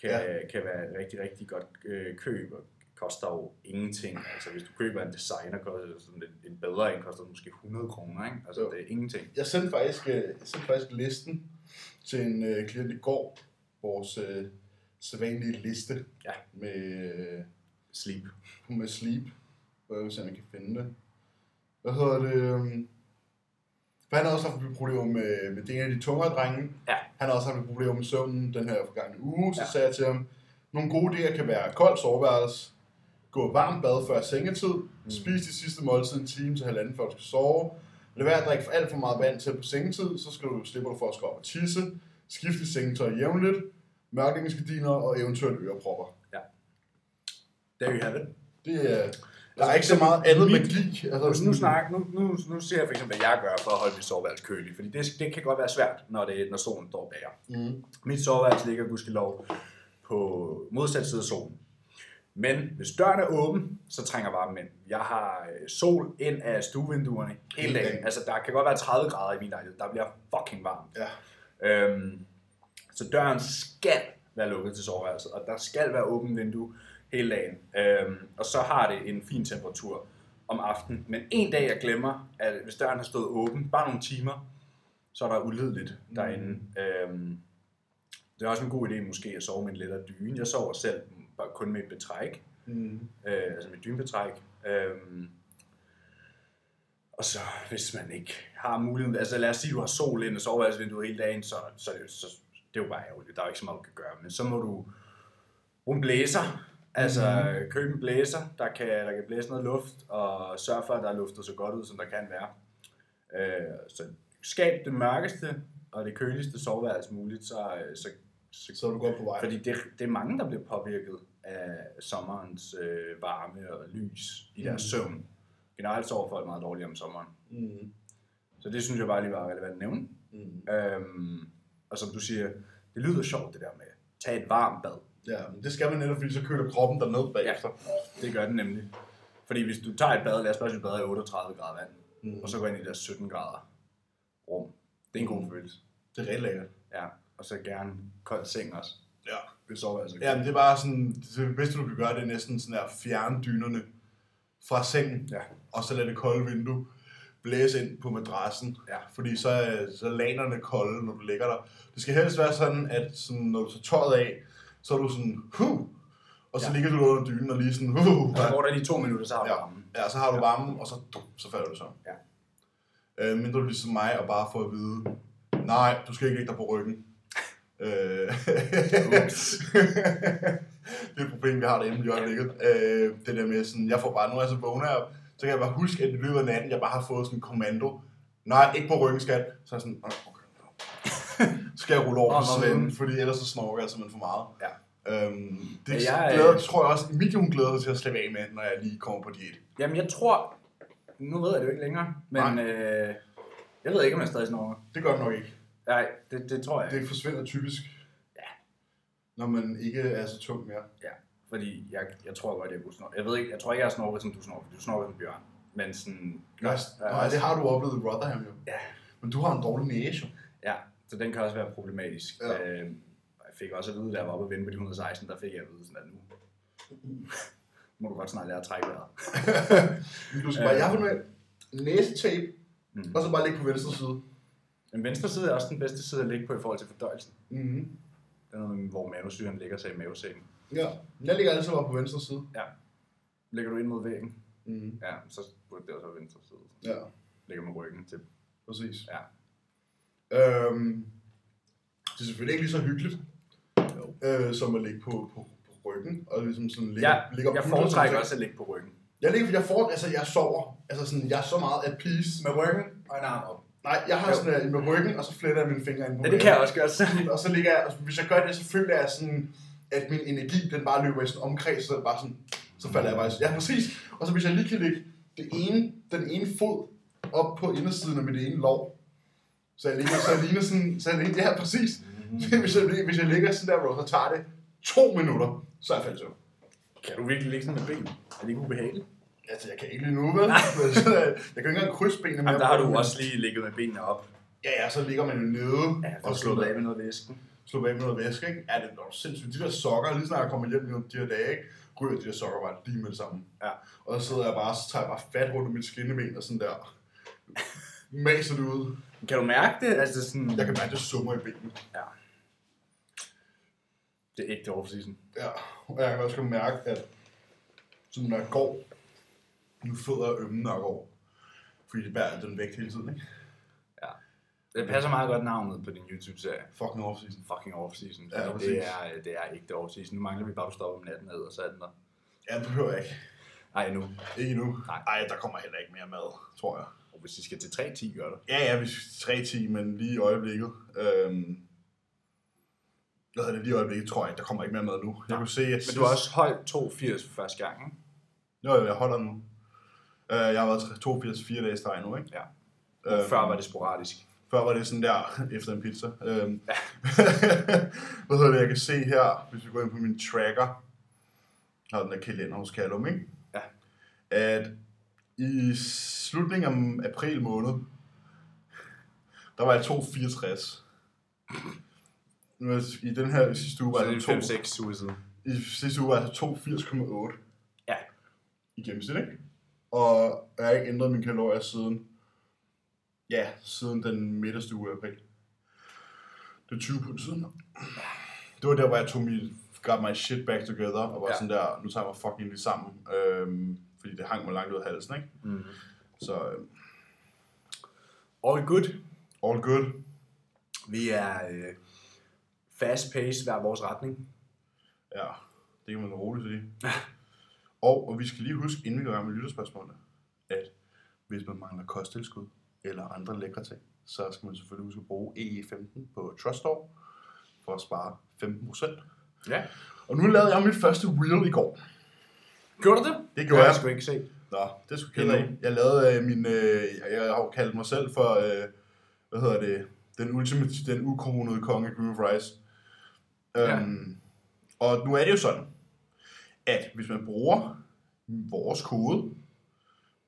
kan, Ja. kan være et rigtig, rigtig godt øh, køb, og koster jo ingenting. Altså hvis du køber en designer, koster sådan en, en bedre en, koster måske 100 kroner, ikke? Altså Jo. det er ingenting. Jeg sendte faktisk, øh, jeg sendte faktisk listen til en øh, klient i går. Vores øh, sædvanlige liste Ja. med, øh, Sleep. med sleep. Jeg vil se, om jeg kan finde det. Hvad hedder det? øhm, For han har også haft problemer med, med det en af de tungere drenge. Ja. Han har også haft problemer med søvnen den her forgangne uge. Så Ja. ja. sagde jeg til ham, nogle gode idéer kan være kold soveværelse, gå varmt bad før sengetid, mm. spis de sidste måltid en time til halvanden før du skal sove, lad være at drikke for alt for meget vand til på sengetid, så skal du slippe du for at skal op og tisse, skifte sengetøj jævnligt, mørkningsgardiner og eventuelt ørepropper. There you have it. Det er, der er ikke så meget andet magi. Altså, Nu, snak, nu, nu, nu ser jeg for eksempel, hvad jeg gør for at holde mit soveværelse køligt. Fordi det, det kan godt være svært, når, det, når solen står bag jer. Mm. Mit soveværelse ligger gudskelov på modsat side af solen. Men hvis døren er åben, så trænger varmen ind. Jeg har øh, sol ind af stuevinduerne hele dagen. Altså, der kan godt være 30 grader i min lejlighed. Der bliver fucking varmt. Ja. Øhm, så døren skal være lukket til soveværelset, og der skal være åbent vindue hele dagen. Øhm, og så har det en fin temperatur om aftenen. Men en dag, jeg glemmer, at hvis døren har stået åben, bare nogle timer, så er der ulideligt derinde. Øhm, det er også en god idé måske at sove med en lettere dyne. Jeg sover selv bare kun med et betræk, Mm. øh, altså med dynebetræk. Øhm, og så, hvis man ikke har muligheden, altså lad os sige, at du har sol ind og soveværelsesvinduet hele dagen, så, så, det, så det er jo bare ærgerligt. Der er jo ikke så meget, du kan gøre. Men så må du bruge en blæser, altså mm. købe en blæser, der kan, der kan blæse noget luft, og sørge for, at der er luftet så godt ud, som der kan være. Øh, så skab det mørkeste og det køligste soveværelse muligt, så, øh, så, så Så er du godt på vej. fordi det, det er mange, der bliver påvirket af sommerens øh, varme og lys i deres Mm. søvn. Generelt sover folk meget dårligt om sommeren. Mm. Så det synes jeg bare lige var relevant at nævne. Mm. Øhm, og som du siger, det lyder sjovt det der med at tage et varmt bad. Ja, men det skal man netop, fordi så køler kroppen derned bagefter. Det gør den nemlig. Fordi hvis du tager et bad, lad os bare sige, bader i 38 grader vand, Mm. og så går ind i der 17 grader rum. Det er en god Mm. følelse. Det er rigtig lækkert. Ja, og så gerne kold seng også. Ja. Det sover altså Ja, men det er bare sådan, det bedste du kan gøre, det er næsten sådan at fjerne dynerne fra sengen, Ja. og så lade det kolde vindue blæse ind på madrassen, Ja. fordi så så er lanerne kolde, når du ligger der. Det skal helst være sådan, at sådan, når du tager tøjet af, så er du sådan, huh, og så Ja. ja. ligger du under dynen og lige sådan, huh, Og så går der lige to minutter, så har du Ja. varmen. ja, så har du varmen, og så, så falder du så. Ja. Øh, mindre du er ligesom mig og bare får at vide, nej, du skal ikke ligge dig på ryggen. Øh, det er et problem, vi har derhjemme i øjeblikket. Øh, det der med sådan, jeg får bare, nu er jeg så vågner jeg, så kan jeg bare huske, at i løbet af natten, jeg bare har fået sådan en kommando. Nej, ikke på ryggen, skat. Så er jeg sådan, "Nå, okay. Skal jeg rulle over på men- fordi ellers så snorker jeg simpelthen for meget. Ja. Øhm, det Ja, jeg, glæder, øh, tror jeg også, mit hun glæder sig til at slippe af med, når jeg lige kommer på diæt. Jamen, jeg tror... Nu ved jeg det jo ikke længere, men Nej. øh, jeg ved ikke, om jeg stadig snorker. Det gør det nok ikke. Nej, det, det tror jeg. Det forsvinder typisk. Ja. Når man ikke er så tung mere. Ja, fordi jeg, jeg tror godt, jeg kunne snorke. Jeg ved ikke, jeg tror ikke, jeg har snorket, som du snorker. Du snorker som bjørn. Men sådan... Nej, nej, det har du oplevet i Rotherham jo. Ja. Men du har en dårlig næse. jo. Ja, så den kan også være problematisk. Ja. Øh, jeg fik også at vide, da jeg var oppe og vinde på de 116, der fik jeg at vide sådan, at nu må du godt snart lære at trække vejret. Du skal bare, Øh. jeg har fundet næsetape, Mm. og så bare ligge på venstre side. Den venstre side er også den bedste side at ligge på i forhold til fordøjelsen. Mm-hmm. Det er med, hvor mavesyren ligger sig i mavesækken. Ja, jeg ligger altid bare på venstre side. Ligger du ind mod væggen, Mm. ja, så burde det også være venstre side. Ja, Ligger med ryggen til. præcis. Ja. Øhm, det er selvfølgelig ikke lige så hyggeligt, Jo. øh, som at ligge på, på, på ryggen, og ligesom sådan ligge, Jeg, ligge jeg og putte foretrækker sådan også at ligge på ryggen. Jeg ligger, jeg får, altså jeg sover, altså sådan, jeg er så meget at peace. Med ryggen og en arm op. Nej, jeg har Jo. sådan øh, med ryggen, og så fletter jeg mine fingre ind på Ja, det kan jeg også gøre. Så. Og så ligger jeg, altså, hvis jeg gør det, så føler jeg sådan, at min energi, den bare løber i sådan omkreds, så, bare sådan, så falder jeg bare Ja, præcis. Og så hvis jeg lige kan lægge det ene, den ene fod op på indersiden af mit ene lov, så jeg ligger, så jeg ligner sådan, så jeg ligner, ja, præcis. hvis, jeg, hvis jeg ligger sådan der, bro, så tager det to minutter, så er jeg faldet søvn. Kan du virkelig ligge sådan med ben? Er det ikke ubehageligt? Altså, jeg kan ikke lige nu, vel? Jeg kan ikke engang krydse benene Jamen, der har du også lige ligget med benene op. Ja, ja, så ligger man jo nede. Ja, og at slå det af med noget væsken. slå bag med noget væske, ikke? Ja, det er sindssygt. De der sokker, lige snart jeg kommer hjem de her dage, ikke? ryger de der sokker bare lige med det samme. Ja. Og så sidder jeg bare, så tager jeg bare fat rundt om mit skinneben og sådan der. Maser det ud. Kan du mærke det? Altså sådan... Jeg kan mærke, det summer i benene. Ja. Det er ægte off-season. Ja, og jeg kan også mærke, at sådan når jeg går Mine fødder er ømme nok over. Fordi det bærer den vægt hele tiden, ikke? Det passer meget godt navnet på din YouTube-serie. Fucking off-season. Fucking off-season. Ja, Ja, præcis. det, er, det er ægte off-season. Nu mangler vi bare, at du stopper om natten ned, og så er den der. Ja, det behøver jeg ikke. Nej, nu. Ikke endnu. Nej. Ej, der kommer heller ikke mere mad, tror jeg. Og hvis I skal til 3-10, gør det. Ja, ja, hvis 3-10, men lige i øjeblikket. Øhm, hvad hedder det, lige i øjeblikket, tror jeg ikke, der kommer ikke mere mad nu. Jeg kunne se, at Men du har også holdt 82 for første gang, ikke? Jo, jo, jeg holder nu. Øh, jeg har været 82 fire dage i streg nu, ikke? Ja. Øhm, Før var det sporadisk. Før var det sådan der, efter en pizza. Øhm, hvad hedder det, jeg kan se her, hvis vi går ind på min tracker, har den der kalender hos Callum, ikke? Ja. At i slutningen af april måned, der var jeg 264. Nu er I den her sidste uge var jeg det er to- 5-6 uger siden. i sidste uge var jeg så 82,8 Ja. i gennemsnit, ikke? Og jeg har ikke ændret mine kalorier siden, ja, siden den midterste uge af april. Det er 20 pund siden. Det var der, hvor jeg tog mit, got my shit back together, og var ja. sådan der, nu tager jeg mig fucking lige sammen, øhm, fordi det hang mig langt ud af halsen, ikke? Mm. Så øhm, All good. all good. Vi er øh, fast pace hver vores retning. Ja, det kan man roligt sige. og, og vi skal lige huske, inden vi går i gang med lytterspørgsmålene, at hvis man mangler kosttilskud eller andre lækre ting, så skal man selvfølgelig huske at bruge EE15 på Truststore for at spare 15%. Ja. Og nu lavede jeg mit første reel i går. Gjorde du det? Det gjorde jeg. jeg. sgu ikke se. Nå, det er sgu ked af. Jeg lavede øh, min, øh, jeg har jo kaldt mig selv for, øh, hvad hedder det, den ultimate, den ukronede konge Groove Rice. Ja. Øhm, og nu er det jo sådan, at hvis man bruger vores kode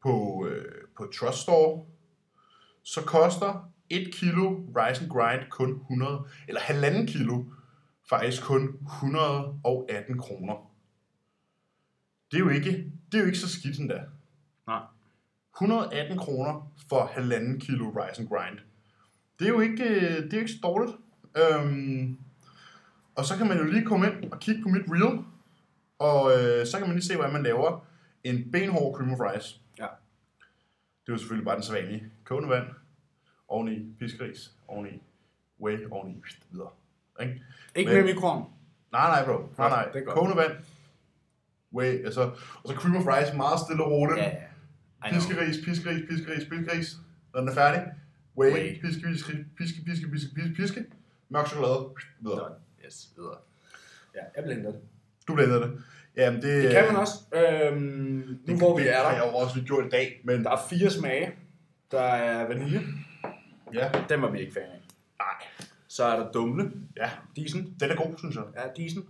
på, øh, på Trust Store, så koster 1 kilo Rice and Grind kun 100, eller halvanden kilo faktisk kun 118 kroner. Det er jo ikke, det er jo ikke så skidt endda. Nej. 118 kroner for halvanden kilo Rice and Grind. Det er jo ikke, øh, det er ikke så dårligt. Øhm, og så kan man jo lige komme ind og kigge på mit reel, og øh, så kan man lige se, hvordan man laver en benhård cream of rice. Ja. Det er jo selvfølgelig bare den sædvanlige. Kogende vand, oveni piskeris, oveni whey, oveni videre. Ikke? Ikke Men- med mikroen. Nej, nej, bro. Nej, nej. det er godt. Kogende vand, whey, altså, og så cream of rice, meget stille og roligt. Ja, ja. I. Piskeris, piskeris, piskeris, piskeris. Når den er færdig, whey, Whey. piske, piske, piske, piske, piske, piske, piske, mørk chokolade, videre. Done. Yes, videre. Ja, jeg blender det. Du blender det. Jamen, det, Det kan man også. Øhm, nu Det, hvor vi det er har jeg der. jo også lige gjort i dag, men Der er fire smage. Der er vanilje. ja, Den var vi ikke fan af. nej, Så er der dumle. ja, Disen. den er god, synes jeg. Ja, disen.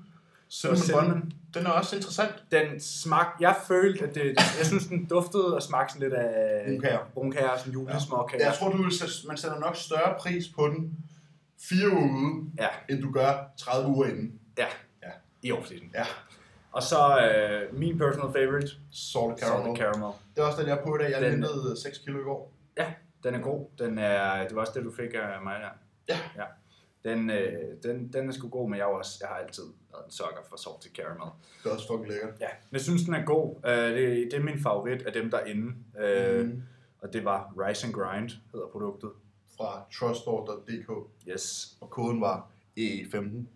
Cinnamon cinnamon. bun, den er også interessant. Den smag, jeg følte, at det, jeg synes, den duftede og smagte sådan lidt af Brunkager. brunkager, sådan julesmåkager. Jeg tror, du vil man sætter nok større pris på den fire uger ude, Ja, end du gør 30 uger inden. ja. Ja. I off-season. Ja, Og så øh, min personal favorite, salted caramel. salted caramel. Det er også den, jeg på i dag. Jeg Den- hentede 6 kilo i går. Ja, den er god. Den er, det var også det, du fik af mig der. Ja. ja. Den, øh, den, den er sgu god, men jeg, også, jeg har altid været en sokker for salted caramel. Det er også fucking lækkert. Ja, jeg synes, den er god. Uh, det, det er min favorit af dem, der er inde. Uh, Mhm. Og det var Rice and Grind, hedder produktet. Fra truststore.dk, Yes, og koden var E15.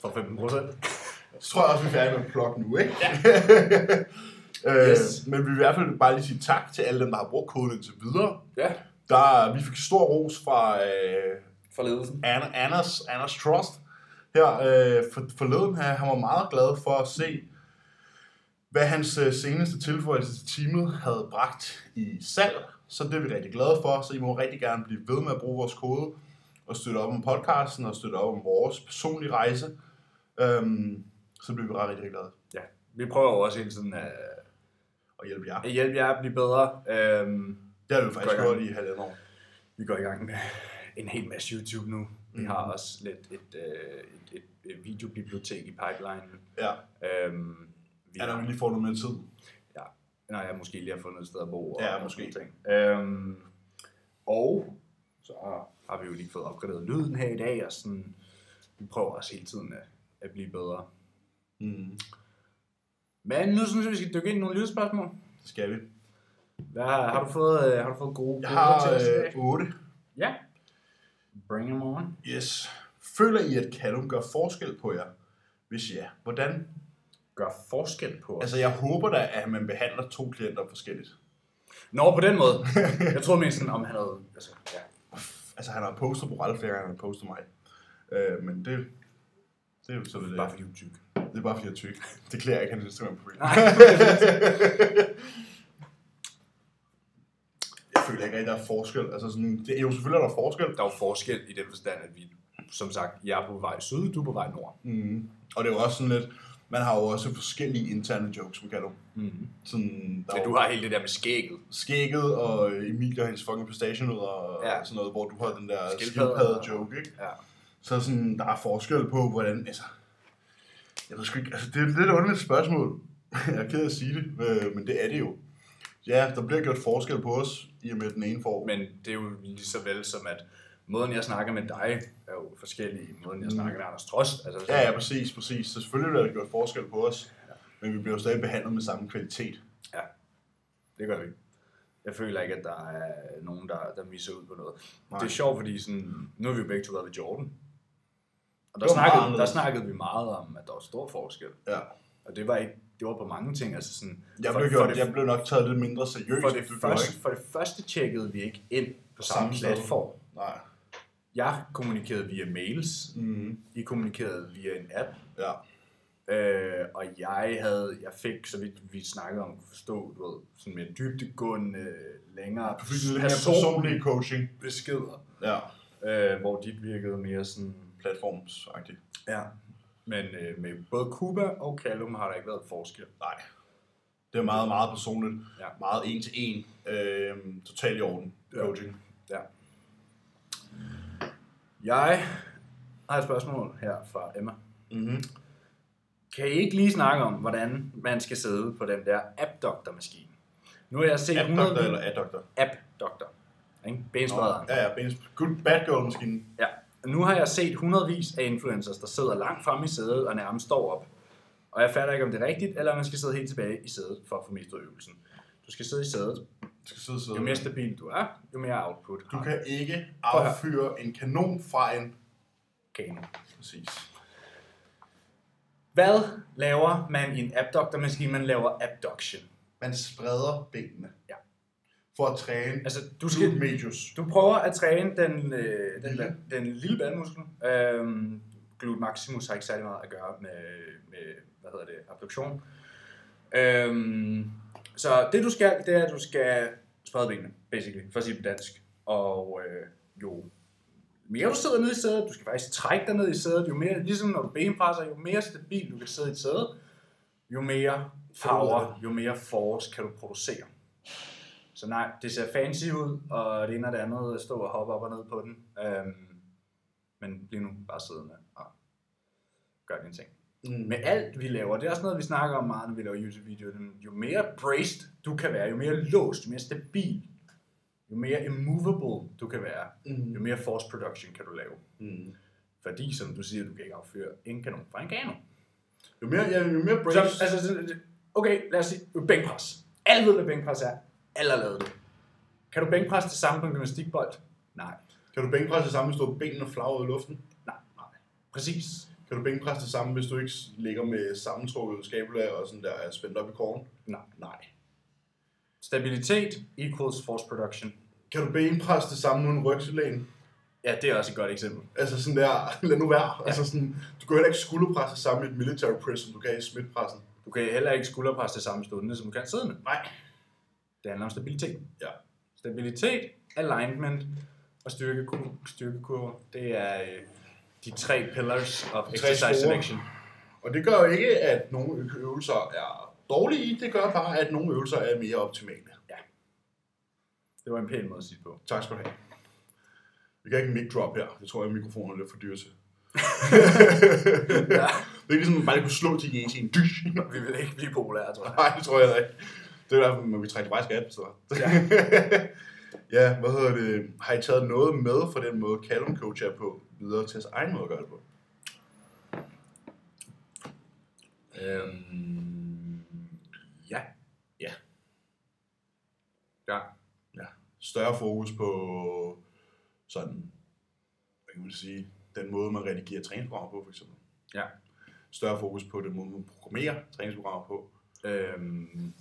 for 15 procent. Så tror jeg også, vi er færdige med plukke nu, ikke? Ja. øh, Yes. Men vi vil i hvert fald bare lige sige tak til alle dem, der har brugt koden indtil videre. Ja, Der, vi fik stor ros fra øh, for ledelsen. Anna, Anders, Anders Trust her øh, for, forleden her. Han var meget glad for at se, hvad hans øh, seneste tilføjelse til teamet havde bragt i salg. Så det er vi rigtig glade for. Så I må rigtig gerne blive ved med at bruge vores kode og støtte op om podcasten og støtte op om vores personlige rejse. Øhm, så bliver vi ret rigtig, rigtig glade Ja, vi prøver jo også hele tiden at, og hjælpe jer. at hjælpe jer at blive bedre. Um, Det har vi jo faktisk Godt i gang. gjort i halvandet år. vi går i gang med en hel masse YouTube nu. Vi har også lidt et, øh, et, et, et videobibliotek i pipeline. Ja, Um, vi ja når har- vi lige får noget mere tid. Ja, når jeg måske lige har fundet et sted at bo. Og, Ja, måske. Ting. Øhm, og så har vi jo lige fået opgraderet lyden her i dag, og sådan, vi prøver også hele tiden at, at blive bedre. Mm. Men nu synes jeg, vi skal dykke ind i nogle lydspørgsmål. Det skal vi. Hvad, har, du fået, øh, har du fået gode Jeg gode har til os øh, 8. Bring them on. Yes. Føler I, at Callum gør forskel på jer? Hvis ja, hvordan? Gør forskel på os. Altså, jeg håber da, at man behandler to klienter forskelligt. Nå, på den måde. Jeg troede mest sådan, om han havde... Altså, ja. Altså, han har postet på Ralf flere gange, han har postet mig. Øh, men det, det er jo så lidt... Bare fordi du er tyk. Det er bare fordi, jeg er tyk. Det klæder ikke hans Instagram-profil. Nej. Føler ikke, at der er forskel. Altså, sådan, det er jo selvfølgelig, er der forskel. Der er jo forskel i den forstand, at vi, som sagt, jeg er på vej syd, du er på vej nord. Mm. Og det er jo også sådan lidt... Man har jo også forskellige interne jokes med Callum. Mm-hmm. Sådan, der Ja, du har hele det der med skægget. skægget og Emilie og hendes fucking pistachienødder og Ja. sådan noget, hvor du har den der Skildpadde. skildpadde joke, ikke? Ja. Så sådan, der er forskel på, hvordan, altså, jeg ved sgu ikke, altså, det er et lidt underligt spørgsmål. jeg er ked af at sige det, øh, men det er det jo. Ja, der bliver gjort forskel på os, i og med den ene får. Men det er jo lige så vel som, at måden, jeg snakker med dig, er jo forskellig i måden, jeg snakker med Anders Trost. Altså, Ja, ja, præcis, præcis. Så selvfølgelig bliver der gjort forskel på os, men vi bliver jo stadig behandlet med samme kvalitet. ja, det gør vi. Jeg føler ikke, at der er nogen, der, der misser ud på noget. Nej. Det er sjovt, fordi sådan, nu har vi jo begge to været ved Jordan. Og der snakkede, der snakkede vi meget om, at der var stor forskel. Ja. Og det var ikke, det var på mange ting. Altså sådan, Jeg blev, gjort, det, jeg blev nok taget lidt mindre seriøst. for, det første, for det første tjekkede vi ikke ind på samme Samme platform. Nej. Jeg kommunikerede via mails. Mm. I kommunikerede via en app. Ja. Øh, og jeg havde, jeg fik, så vidt vi snakkede om, kunne forstå, du ved, sådan mere dybdegående, længere Du fik lidt mere personlig coaching. beskeder, Ja. øh, hvor dit virkede mere sådan, Platformsagtigt. ja. Men øh, med både Cuba og Callum har der ikke været forskel. Nej. Det er meget, meget personligt. Ja. Meget en til en. Øh, totalt i orden. Ja. Coaching. Ja. Jeg har et spørgsmål her fra Emma. Mm-hmm. Kan I ikke lige snakke om, hvordan man skal sidde på den der AppDoctor-maskine? Nu har jeg set App-doktor 100 eller app-doktor? AppDoctor. Ikke? Bensprederen. Ja, ja. Benes, good bad girl maskinen. Ja. Nu har jeg set hundredvis af influencers, der sidder langt fremme i sædet og nærmest står op. Og jeg fatter ikke, om det er rigtigt, eller om man skal sidde helt tilbage i sædet for at få mest ud af øvelsen. Du skal sidde i sædet. Du skal sidde og sidde. Jo mere stabil du er, jo mere output Du har kan ikke affyre en kanon fra en... kanon. Præcis. Hvad laver man i en abductor-maskine? Man laver abduction. Man spreder benene. Ja. For at træne Altså, du skal, medius. Du prøver at træne den, øh, den, Lille. den, lille bandmuskel. Øhm, glut maximus har ikke særlig meget at gøre med, med hvad hedder det, abduktion. Øhm, så det du skal, det er, at du skal sprede benene, basically, for at sige på dansk. Og øh, jo mere du sidder nede i sædet, du skal faktisk trække dig ned i sædet, jo mere, ligesom når du benpresser, jo mere stabil du kan sidde i et sæde, jo mere power, jo mere force kan du producere. Så nej, det ser fancy ud, og det ene og det andet stå og hoppe op og ned på den. Øhm, men bliv nu bare siddende og gør dine ting. Mm. Med alt vi laver, det er også noget, vi snakker om meget, når vi laver YouTube-videoer. Jo mere braced du kan være, jo mere låst, jo mere stabil, jo mere immovable du kan være, Mm. jo mere force production kan du lave. Mm. Fordi, som du siger, du kan ikke afføre en kanon fra en kanon. Jo mere, ja, jo mere Så, brace... altså, sådan- okay, lad os sige, bænkpres. Alle ved, hvad bænkpres er. Alle har lavet det. Kan du bænkpresse det samme på en gymnastikbold? Nej. Kan du bænkpresse det samme, hvis du har benene flagret i luften? Nej, nej. Præcis. Kan du bænkpresse det samme, hvis du ikke ligger med sammentrukket skabula og sådan der er spændt op i korn? Nej. Nej. Stabilitet equals force production. Kan du bænkpresse det samme uden rygselægen? Ja, det er også et godt eksempel. Altså sådan der, lad nu være. Ja. Altså sådan, du kan heller ikke skulderpresse det samme i et military press, som du kan i smidtpressen. Du kan heller ikke skulderpresse det samme stående, som du kan siddende. Nej. Det handler om stabilitet. Ja. Stabilitet, alignment og styrkekurve, styrkekurver. Det er øh, de tre pillars of tre exercise store. selection. Og det gør jo ikke, at nogle øvelser er dårlige. Det gør bare, at nogle øvelser er mere optimale. Det var en pæn måde at sige på. Tak skal du have. Vi kan ikke mic drop her. Det tror jeg, mikrofonen er lidt for dyr til. ja. Det er ikke ligesom, man bare kunne slå til Jesi en dysh. Vi vil ikke blive populære, tror jeg. Nej, det tror jeg ikke. Det er derfor, man vil trække faktisk skat. Så. Ja. ja, hvad hedder det? Har I taget noget med fra den måde, Callum coach er på, videre til sin egen måde at gøre det på? Øhm, ja. Ja. Ja. Større fokus på sådan, hvad kan man sige, den måde, man redigerer træningsprogrammer på, for eksempel. Ja. Større fokus på den måde, man programmerer træningsprogrammer på. Øhm,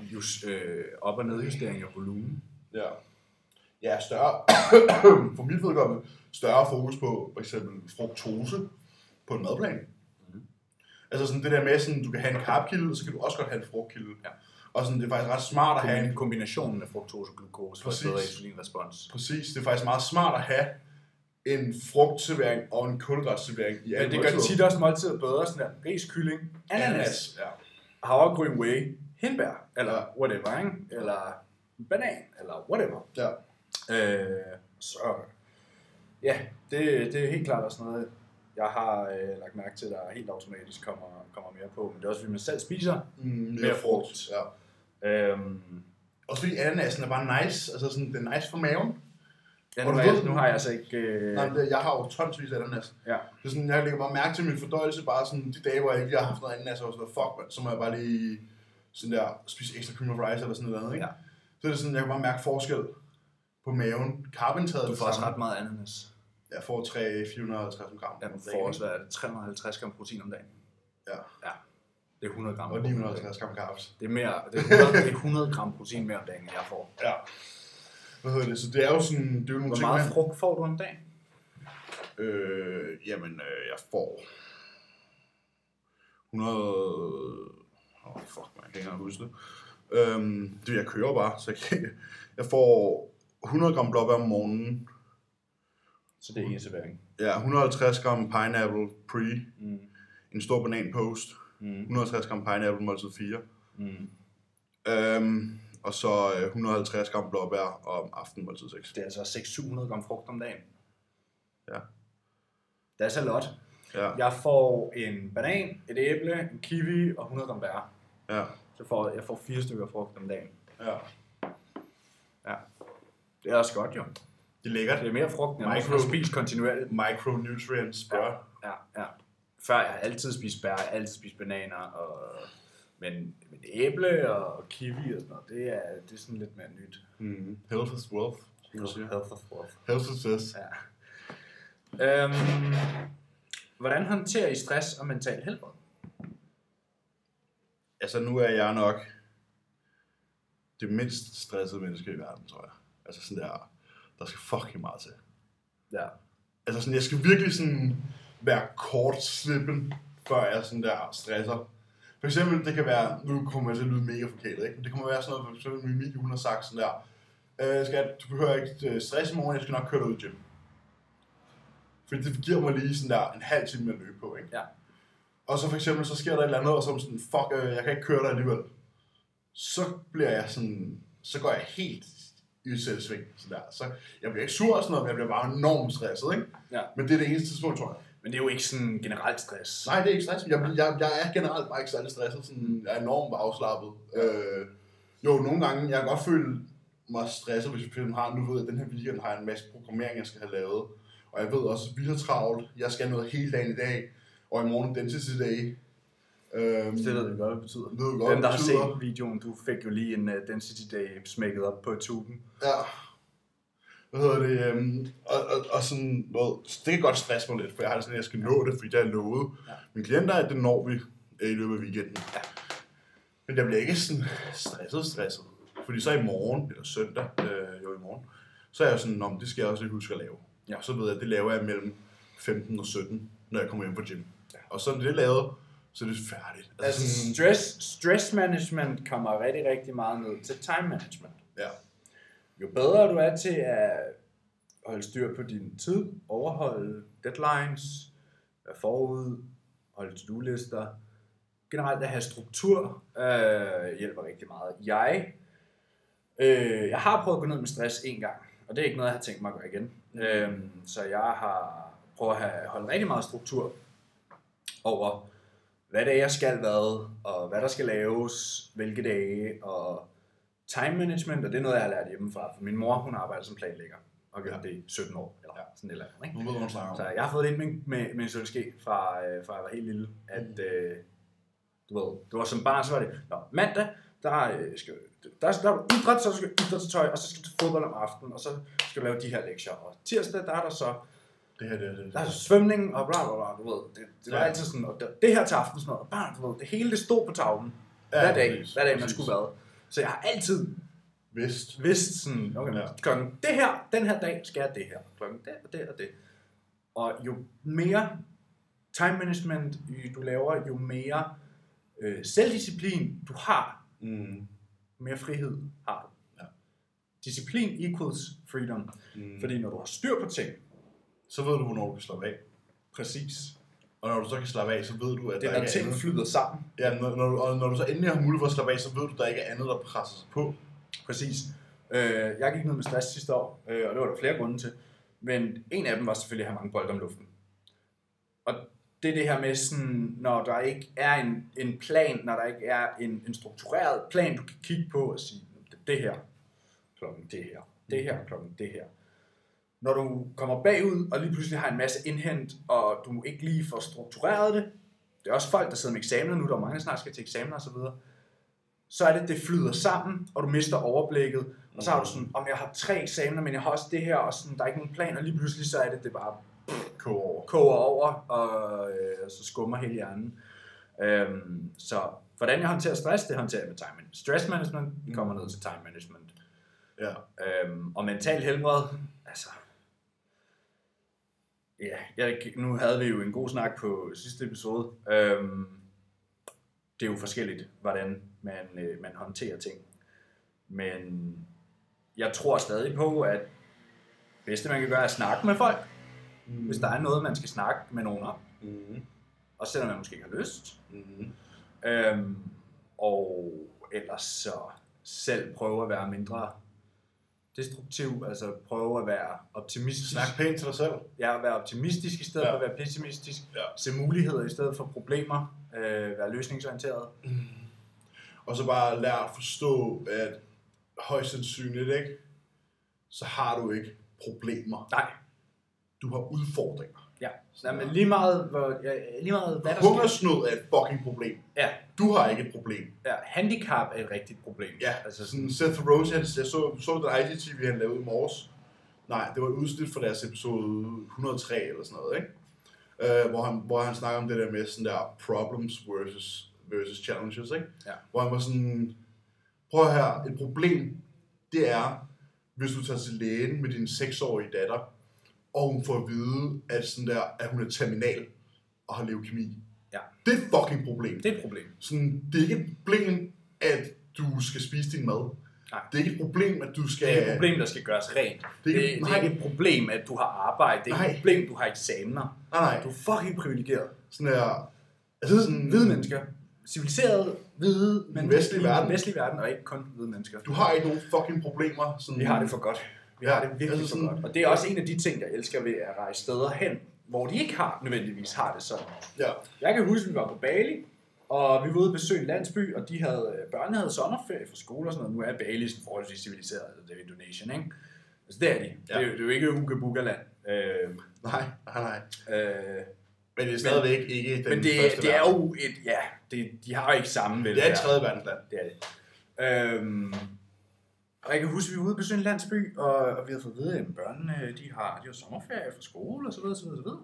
just, øh, op- og nedjustering af volumen. Ja. Ja, større, for mit vedkommende, større fokus på for eksempel fruktose på en madplan. Mhm. Altså sådan det der med, sådan, du kan have en carbkilde, og så kan du også godt have en frugtkilde. Ja. Og sådan, det er faktisk ret smart at have en Kombin- kombinationen af fruktose og glukose for Præcis. bedre insulinrespons. Præcis, det er faktisk meget smart at have en frugtservering og en kulhydratservering i Men det gør tit også måltidet bedre, sådan der ris, kylling, ananas, Ja. havregryn whey, hindbær, eller Ja. whatever, ikke? eller banan, eller whatever. ja. Øh, så ja, det, det er helt klart også noget, jeg har øh, lagt mærke til, der helt automatisk kommer, kommer mere på. Men det er også, fordi man selv spiser. Mm, mere, Mere frugt. frugt. Ja. Øhm, Også fordi ananasen er bare nice, altså sådan, det er nice for maven. ja, nu, jeg, nu har jeg altså ikke... Øh, Nej, det- jeg har jo tonsvis af ananas. ja. Det er sådan, jeg lægger bare mærke til min fordøjelse, bare sådan de dage, hvor jeg ikke har haft noget ananas, og sådan fuck, man, så må jeg bare lige sådan der, spise ekstra cream of rice eller sådan noget andet, ikke? Ja. Så er det sådan, jeg kan bare mærke forskel på maven. Carbontaget Du får også ret meget ananas. Jeg får 3-450 gram. Ja, om du får også hvad er det, 350 gram protein om dagen. Ja. Ja. Det er 100 gram. Og 950 gram carbs. Det er, mere, det, er 100, det er 100 gram protein mere om dagen, end jeg får. Ja. Hvad hedder det? Så det er jo sådan, det er jo nogle Hvor ting, meget man- frugt får du om dagen? Øh, jamen, øh, jeg får 100... Åh, oh, fuck, man, jeg kan ikke engang huske det. Øhm, det jeg kører bare, så jeg, kan, jeg får 100 gram blåbær om morgenen. Så det er en servering. Ja, 150 gram pineapple pre. Mm. En stor banan post. Mm. 150 gram pineapple måltid 4. Mm. Øhm, og så øh, 150 gram blåbær om aftenen måltid 6. Det er altså 600-700 gram frugt om dagen. Ja. Det er så lot. Ja, Jeg får en banan, et æble, en kiwi og 100 gram bær. Ja, Så får, jeg får fire stykker frugt om dagen. ja. Ja. Det er også godt jo. Det er lækkert. Det er mere frugt, end jeg Micro- spist kontinuerligt. Micronutrients, bør. Ja, ja. Før jeg har altid spist bær, jeg altid spist bananer, og... Men, men æble og kiwi og sådan noget, det er, det er sådan lidt mere nyt. Mm. Health is wealth. Health of wealth. Health is this. Ja. Øhm, hvordan håndterer I stress og mental helbred? Altså, nu er jeg nok det mindst stressede menneske i verden, tror jeg. Altså sådan der, der skal fucking meget til. Ja. Altså sådan, jeg skal virkelig sådan være kort slippen, før jeg sådan der stresser. For eksempel, det kan være, nu kommer jeg til at lyde mega forkælet, ikke? Men det kommer være sådan noget, for eksempel min Miki, hun har sagt sådan der, øh, skat, du behøver ikke øh, stress i morgen, jeg skal nok køre dig ud i gym. Fordi det giver mig lige sådan der en halv time at løbe på, ikke? Ja. Og så for eksempel, så sker der et eller andet, og så er man sådan, fuck, øh, jeg kan ikke køre dig alligevel. Så bliver jeg sådan, så går jeg helt i selvsving. Sådan der. Så jeg bliver ikke sur og sådan noget, men jeg bliver bare enormt stresset, ikke? Ja. Men det er det eneste tidspunkt, tror jeg. Men det er jo ikke sådan generelt stress. Nej, det er ikke stress. Jeg, jeg, jeg er generelt bare ikke særlig stresset. Sådan, jeg er enormt afslappet. Øh, jo, nogle gange, jeg kan godt føle mig stresset, hvis jeg har, nu ved jeg, at den her weekend har jeg en masse programmering, jeg skal have lavet. Og jeg ved også, at vi har travlt. Jeg skal noget hele dagen i dag. Og i morgen density day. Øhm, Det ved vi godt, hvad det betyder. ved du godt, Dem, der har det set videoen, du fik jo lige en uh, Density Day smækket op på tuben. Ja. Hvad hedder det? Øhm, og, og, og sådan noget. Det kan godt stresse mig lidt, for jeg har det sådan, at jeg skal nå det, fordi det er lovet. Ja. Mine klienter, at det når vi øh, i løbet af weekenden. Ja. Men jeg bliver ikke sådan stresset, stresset. Fordi så i morgen, eller søndag, øh, jo i morgen, så er jeg sådan, om det skal jeg også lige huske at lave. Ja. Og så ved jeg, at det laver jeg mellem 15 og 17, når jeg kommer hjem fra gym. Og så er det lavet, så er det færdigt. Altså, sådan- stress, stress management kommer rigtig, rigtig meget ned til time management. ja. Jo bedre du er til at holde styr på din tid, overholde deadlines, være forud, holde to-do-lister, generelt at have struktur øh, hjælper rigtig meget. Jeg, øh, jeg har prøvet at gå ned med stress en gang, og det er ikke noget, jeg har tænkt mig at gøre igen. Mm. Øhm, så jeg har prøvet at have, holde rigtig meget struktur over, hvad det er, jeg skal hvad, og hvad der skal laves, hvilke dage, og time management, og det er noget, jeg har lært hjemmefra. For min mor, hun arbejder som planlægger, og gjort det i 17 år, eller Ja. sådan et eller andet. Ikke? Nu ved hun. Så jeg har fået det ind med, med, med en sølvske fra, øh, fra jeg var helt lille, at øh, du ved, det var som barn, så var det, Nå, mandag, der, øh, skal, der, der er du idræt, så skal du idrætstøj, og så skal du til fodbold om aftenen, og så skal du lave de her lektier. Og tirsdag, der er der så Det her, det, det, der er svømning, og bla bla bla, du ved. Det, det var Ja. altid sådan, og det, det her til aftensmad, og bare, du ved, det hele det stod på tavlen. hver dag, præcis, hver dag man skulle være. Så jeg har altid Vist. vidst sådan, okay, Ja. ja. klokken det her, den her dag skal jeg det her, klokken det og det og det. Og jo mere time management du laver, jo mere øh, selvdisciplin du har, Mm. mere frihed har du. Ja. Disciplin equals freedom. Mm. Fordi når du har styr på ting, Så ved du, hvornår du kan slappe af. præcis, Og når du så kan slappe af, så ved du, at det der er når ting andet. flyder sammen. Ja, når, når, og når du så endelig har mulighed for at slappe af, så ved du, at der ikke er andet, der presser sig på. Præcis. Øh, jeg gik ned med stress sidste år, øh, og det var der flere grunde til. Men en af dem var selvfølgelig at have mange bolde om luften. Og det er det her med, sådan, når der ikke er en, en plan, når der ikke er en, en struktureret plan, du kan kigge på og sige, "Det- det her, klokken det her, det her, klokken det her. Når du kommer bagud, og lige pludselig har en masse indhent, og du ikke lige får struktureret det, det er også folk, der sidder med eksamener nu, der er mange, der snart skal til eksamener osv., så er det, det flyder sammen, og du mister overblikket, og så har du sådan, om jeg har tre eksamener, men jeg har også det her, og sådan, der er ikke nogen plan, og lige pludselig så er det, det bare Kog over. koger over, og øh, så skummer hele hjernen. Øhm, så hvordan jeg håndterer stress, det håndterer jeg med time management. Stress management Mm. kommer ned til time management. Ja. Øhm, og mental helbred, altså... Ja, jeg, nu havde vi jo en god snak på sidste episode. Øhm, det er jo forskelligt, hvordan man, øh, man håndterer ting. Men jeg tror stadig på, at det bedste man kan gøre er at snakke med folk. Mm. Hvis der er noget, man skal snakke med nogen om. Mm. Og selvom man måske ikke har lyst. Mm. Øhm, og ellers så selv prøve at være mindre destruktiv, altså prøve at være optimistisk. Snak pænt til dig selv. Ja, at være optimistisk i stedet Ja. for at være pessimistisk. Ja. Se muligheder i stedet for problemer. Øh, være løsningsorienteret. Og så bare lære at forstå, at højst sandsynligt, ikke? Så har du ikke problemer. Nej, Du har udfordringer. ja. Nej, men lige meget, hvor, ja, lige meget hvad der sker. Hungersnød er et fucking problem. Ja, Du har ikke et problem. ja, handicap er et rigtigt problem. Ja, altså sådan Seth Rogen, jeg så, så den IGTV, han lavede i morges. Nej, det var et udsnit fra deres episode 103 eller sådan noget, ikke? Uh, hvor, han, hvor han snakker om det der med sådan der problems versus, versus challenges, ikke? Ja. Hvor han var sådan, prøv her, et problem, det er, hvis du tager til lægen med din 6-årige datter, og hun får at vide, at, sådan der, at hun er terminal og har leukemi. Det er et fucking problem. Det er et problem. Sådan, det er ikke et problem, at du skal spise din mad. Nej. Det er ikke et problem, at du skal... Det er et problem, der skal gøres rent. Det er ikke- det, det er ikke et problem, at du har arbejde. Det er ikke et problem, du har eksamener. Nej, nej. Du er fucking privilegeret. Sådan der... Altså, sådan- hvide mennesker. Civiliserede, hvide mennesker. vestlige verden. Vestlige verden, og ikke kun hvide mennesker. Du har ikke nogen fucking problemer. Sådan, Vi har det for godt. Vi Ja, har det virkelig altså for sådan- godt. Og det er også en af de ting, jeg elsker ved at rejse steder hen, hvor de ikke har nødvendigvis har det sådan. Ja. Jeg kan huske, at vi var på Bali, og vi var ude og besøge en landsby, og de havde, børnene havde sommerferie fra skole og sådan noget. Nu er Bali sådan forholdsvis civiliseret, altså det er Indonesien, ikke? Altså det er de. Ja. Det, er, jo- det er jo ikke Uga land. Øh, Nej, nej, nej. øh, Men det er stadigvæk ikke den men det, første det er verden. jo et, ja, det, de har jo ikke samme Det er et tredje verdensland. Det er det. Øhm, og jeg kan huske, at vi var ude og besøge en landsby, og, og vi havde fået at vide, at børnene de har, de har sommerferie fra skole, og så videre, så videre, så videre.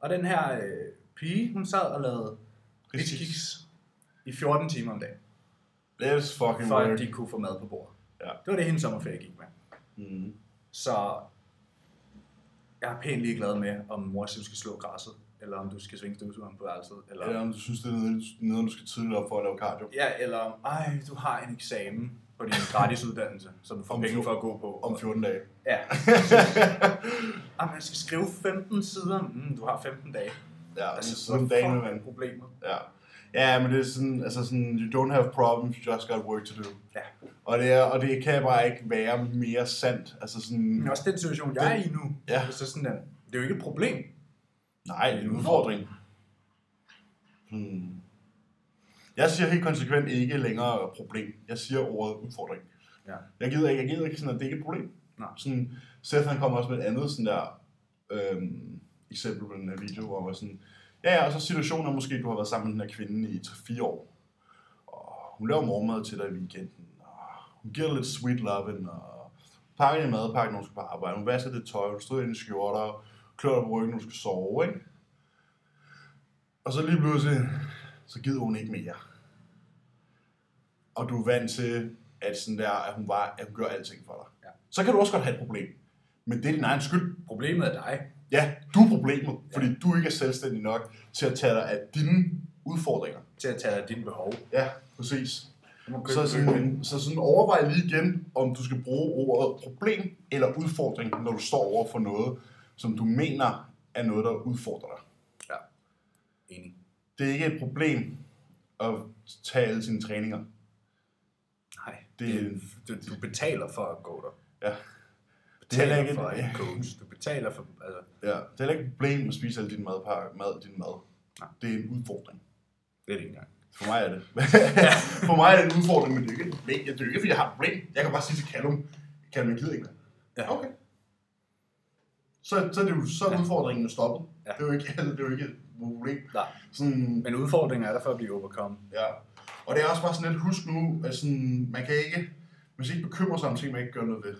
Og den her øh, pige, hun sad og lavede riskiks i 14 timer om dagen, Let's fucking for work. at de kunne få mad på bordet. Ja. Det var det, hendes sommerferie gik med. Mm. Så jeg er pænt ligeglad med, om mor siger, du skal slå græsset, eller om du skal svinge støvsugeren på værelset, eller, Eller om du synes, det er noget, noget, du skal tidligt op for at lave cardio. ja, eller om, ej, du har en eksamen på din gratis uddannelse, som du får Om penge for at gå på. Om 14 dage. Ja. ah, man skal skrive 15 sider. Mm, du har 15 dage. Ja, Altså, altså, sådan en dag med fuck er vand. problemet. Ja. Ja, men det er sådan, altså sådan, you don't have problems, you just got work to do. Ja. Og det, er, og det kan bare ikke være mere sandt. Altså sådan, Men også den situation, jeg er i nu. Ja. Så sådan den, det er jo ikke et problem. nej, det er en udfordring. Hmm. Jeg siger helt konsekvent ikke længere problem. Jeg siger ordet udfordring. Ja. Jeg gider ikke, jeg gider ikke sådan, at det ikke er et problem. Nej. Sådan, Seth han kommer også med et andet sådan der, øhm, eksempel på den her video, hvor var sådan, ja, ja, og så situationer måske, du har været sammen med den her kvinde i 3-4 år, og hun laver morgenmad til dig i weekenden, og hun giver dig lidt sweet loving, og pakker din madpakke, når du skal på arbejde. Hun vasker dit tøj, hun stryger dine skjorter, klør dig på ryggen, når du skal sove, ikke? Og så lige pludselig, så gider hun ikke mere. Og du er vant til, at, sådan der, at, hun bare, at hun gør alting for dig. Ja. Så kan du også godt have et problem. Men det er din egen skyld. Problemet er dig. Ja, du er problemet, fordi du ikke er selvstændig nok til at tage dig af dine udfordringer. Til at tage dig af dine behov. Ja, præcis. Må Så sådan, så sådan overvej lige igen, om du skal bruge ordet problem eller udfordring, når du står over for noget, som du mener er noget, der udfordrer dig. Ja. Enig. Det er ikke et problem at tage alle sine træninger. Det- du, du betaler for at gå der. Ja. Det er ikke for et- en coach. Du betaler for... Altså, ja. Det er heller ikke et problem at spise al din madpakke, mad, din mad. Nej. Det er en udfordring. det er det ikke engang. For mig er det. for mig er det en udfordring, men det er ikke et problem. Er jo ikke, fordi jeg har et problem. Jeg kan bare sige til Callum, Callum, jeg gider ikke. Ja. Okay. Så, så er det jo så er Ja. udfordringen jo stoppet. Ja. Det er jo ikke, det er jo ikke et problem. Nej. Sådan, Men udfordringen er der for at blive overkommet. ja. Og det er også bare sådan lidt, husk nu, at sådan, man kan ikke, man skal ikke bekymre sig om ting, man ikke gør noget ved.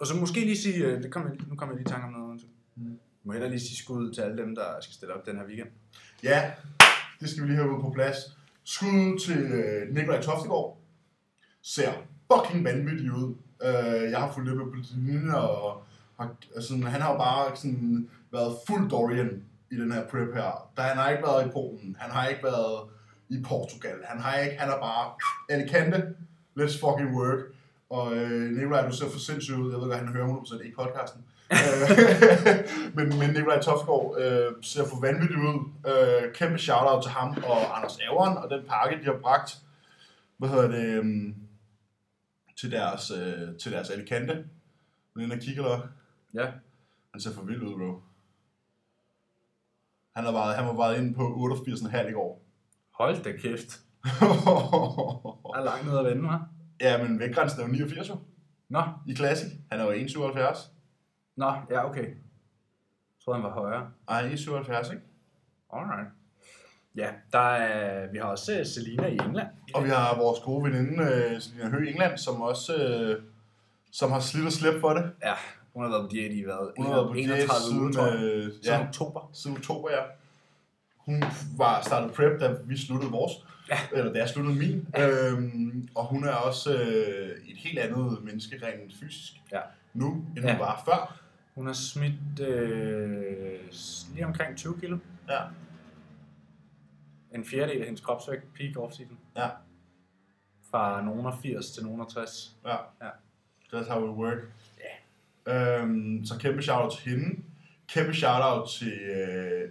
Og så måske lige sige, øh, det kom jeg, nu kommer jeg lige i tanke om noget. Mm. Må hellere lige sige skud til alle dem, der skal stille op den her weekend. Ja, det skal vi lige have på plads. Skud til øh, Nikolaj Toftegård. Ser fucking vanvittig ud. Øh, jeg har fulgt lidt med på linje, og har, altså, han har jo bare sådan, været fuld Dorian i den her prep her. Da han har ikke været i Polen, han har ikke været i Portugal, han har ikke, han er bare Alicante, let's fucking work. Og øh, Nikolaj, du ser for sindssygt ud. Jeg ved godt, han hører 100% ikke podcasten. Øh, men, men Nikolaj Tofgaard øh, ser for vanvittigt ud. Øh, kæmpe shout-out til ham og Anders Averen og den pakke, de har bragt. Hvad hedder det? øhm, til deres, øh, til deres Alicante. Men den kigger der. Ja. Han ser for vild ud, bro. Han har været, han var været inde på 88,5 i går. Hold da kæft. Der er langt ned at vende, hva'? ja, men vægtgrænsen er jo 89 jo, Nå, i Classic. Han er jo 1,77. nå, ja, okay. Jeg troede, han var højere. Ej, 1,77, ikke? Alright. Ja, der er, vi har også øh, Selina i England. Og vi har vores gode veninde, øh, Selina Høgh i England, som også øh, som har slidt og slæbt for det. Ja, hun har været på diæt i hvad? Hun har været på diæt 31 uger, tror jeg. siden, øh, Siden ja, oktober. siden oktober, ja. Hun var startet prep, da vi sluttede vores. Ja. Eller da jeg sluttede min. Øhm, og hun er også øh, et helt andet menneske rent fysisk Ja. nu, end hun Ja. var før. Hun har smidt øh, lige omkring 20 kilo. Ja. En fjerdedel af hendes kropsvægt, peak off-season. Ja. Fra nogen af 80 til nogen af 60. Ja. Ja. That's how it work. Yeah. Øhm, så kæmpe shout-out til hende. Kæmpe shout-out til øh,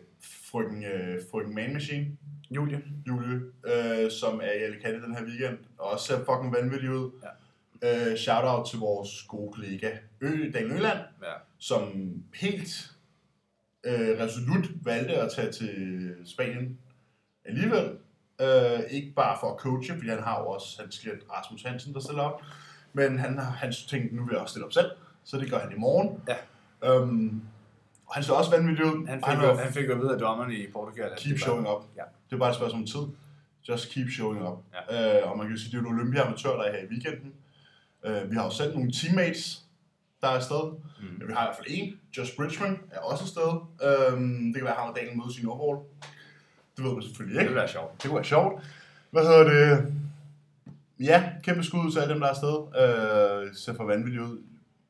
frøken, øh, frøken Man Machine. Julie. Julie, øh, som er i Alicante den her weekend, og også ser fucking vanvittig ud. Ja. Øh, shout-out til vores gode kollega Ø, Daniel Øland, Ja. som helt øh, resolut valgte at tage til Spanien alligevel. Øh, ikke bare for at coache, fordi han har jo også hans klient Rasmus Hansen, der stiller op, men han, har- han tænkte, nu vil jeg også stille op selv, så det gør han i morgen. Ja. Øhm, og han ser også vanvittig ud. Han fik, var jo, han fik jo at vide af dommerne i Portugal. keep det var- showing up. Ja. Det er bare et spørgsmål om tid. Just keep showing up. Ja. Øh, og man kan jo sige, det er jo en Olympia-amatør, der er her i weekenden. Øh, vi har jo selv nogle teammates, der er afsted. Mm. Mm. Vi har i hvert fald en. Josh Bridgman er også afsted. Øhm, det kan være, at han og Daniel mødes i Nordhall. Det ved man selvfølgelig Det ikke. ville være sjovt. Det kunne være sjovt. Hvad hedder det? Ja, kæmpe skud til alle dem, der er afsted. Øh, ser for vanvittigt ud.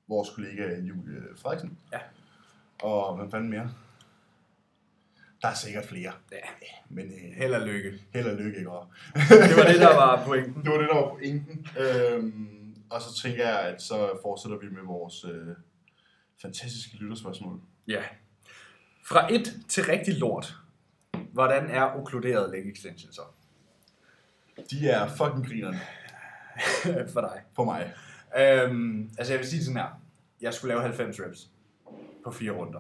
Vores kollega Julie Frederiksen. Ja. Og hvem fanden mere? Der er sikkert flere. Ja. Men øh, Held og lykke. held og lykke, ikke? Det var det, der var pointen. det var det, der var pointen. Øhm, og så tænker jeg, at så fortsætter vi med vores øh, fantastiske lytterspørgsmål. Ja. Fra et til rigtig lort. Hvordan er okluderet leg extension så? De er fucking grinerne For dig. for mig. Øhm, altså jeg vil sige sådan her. Jeg skulle lave 90 reps på fire runder.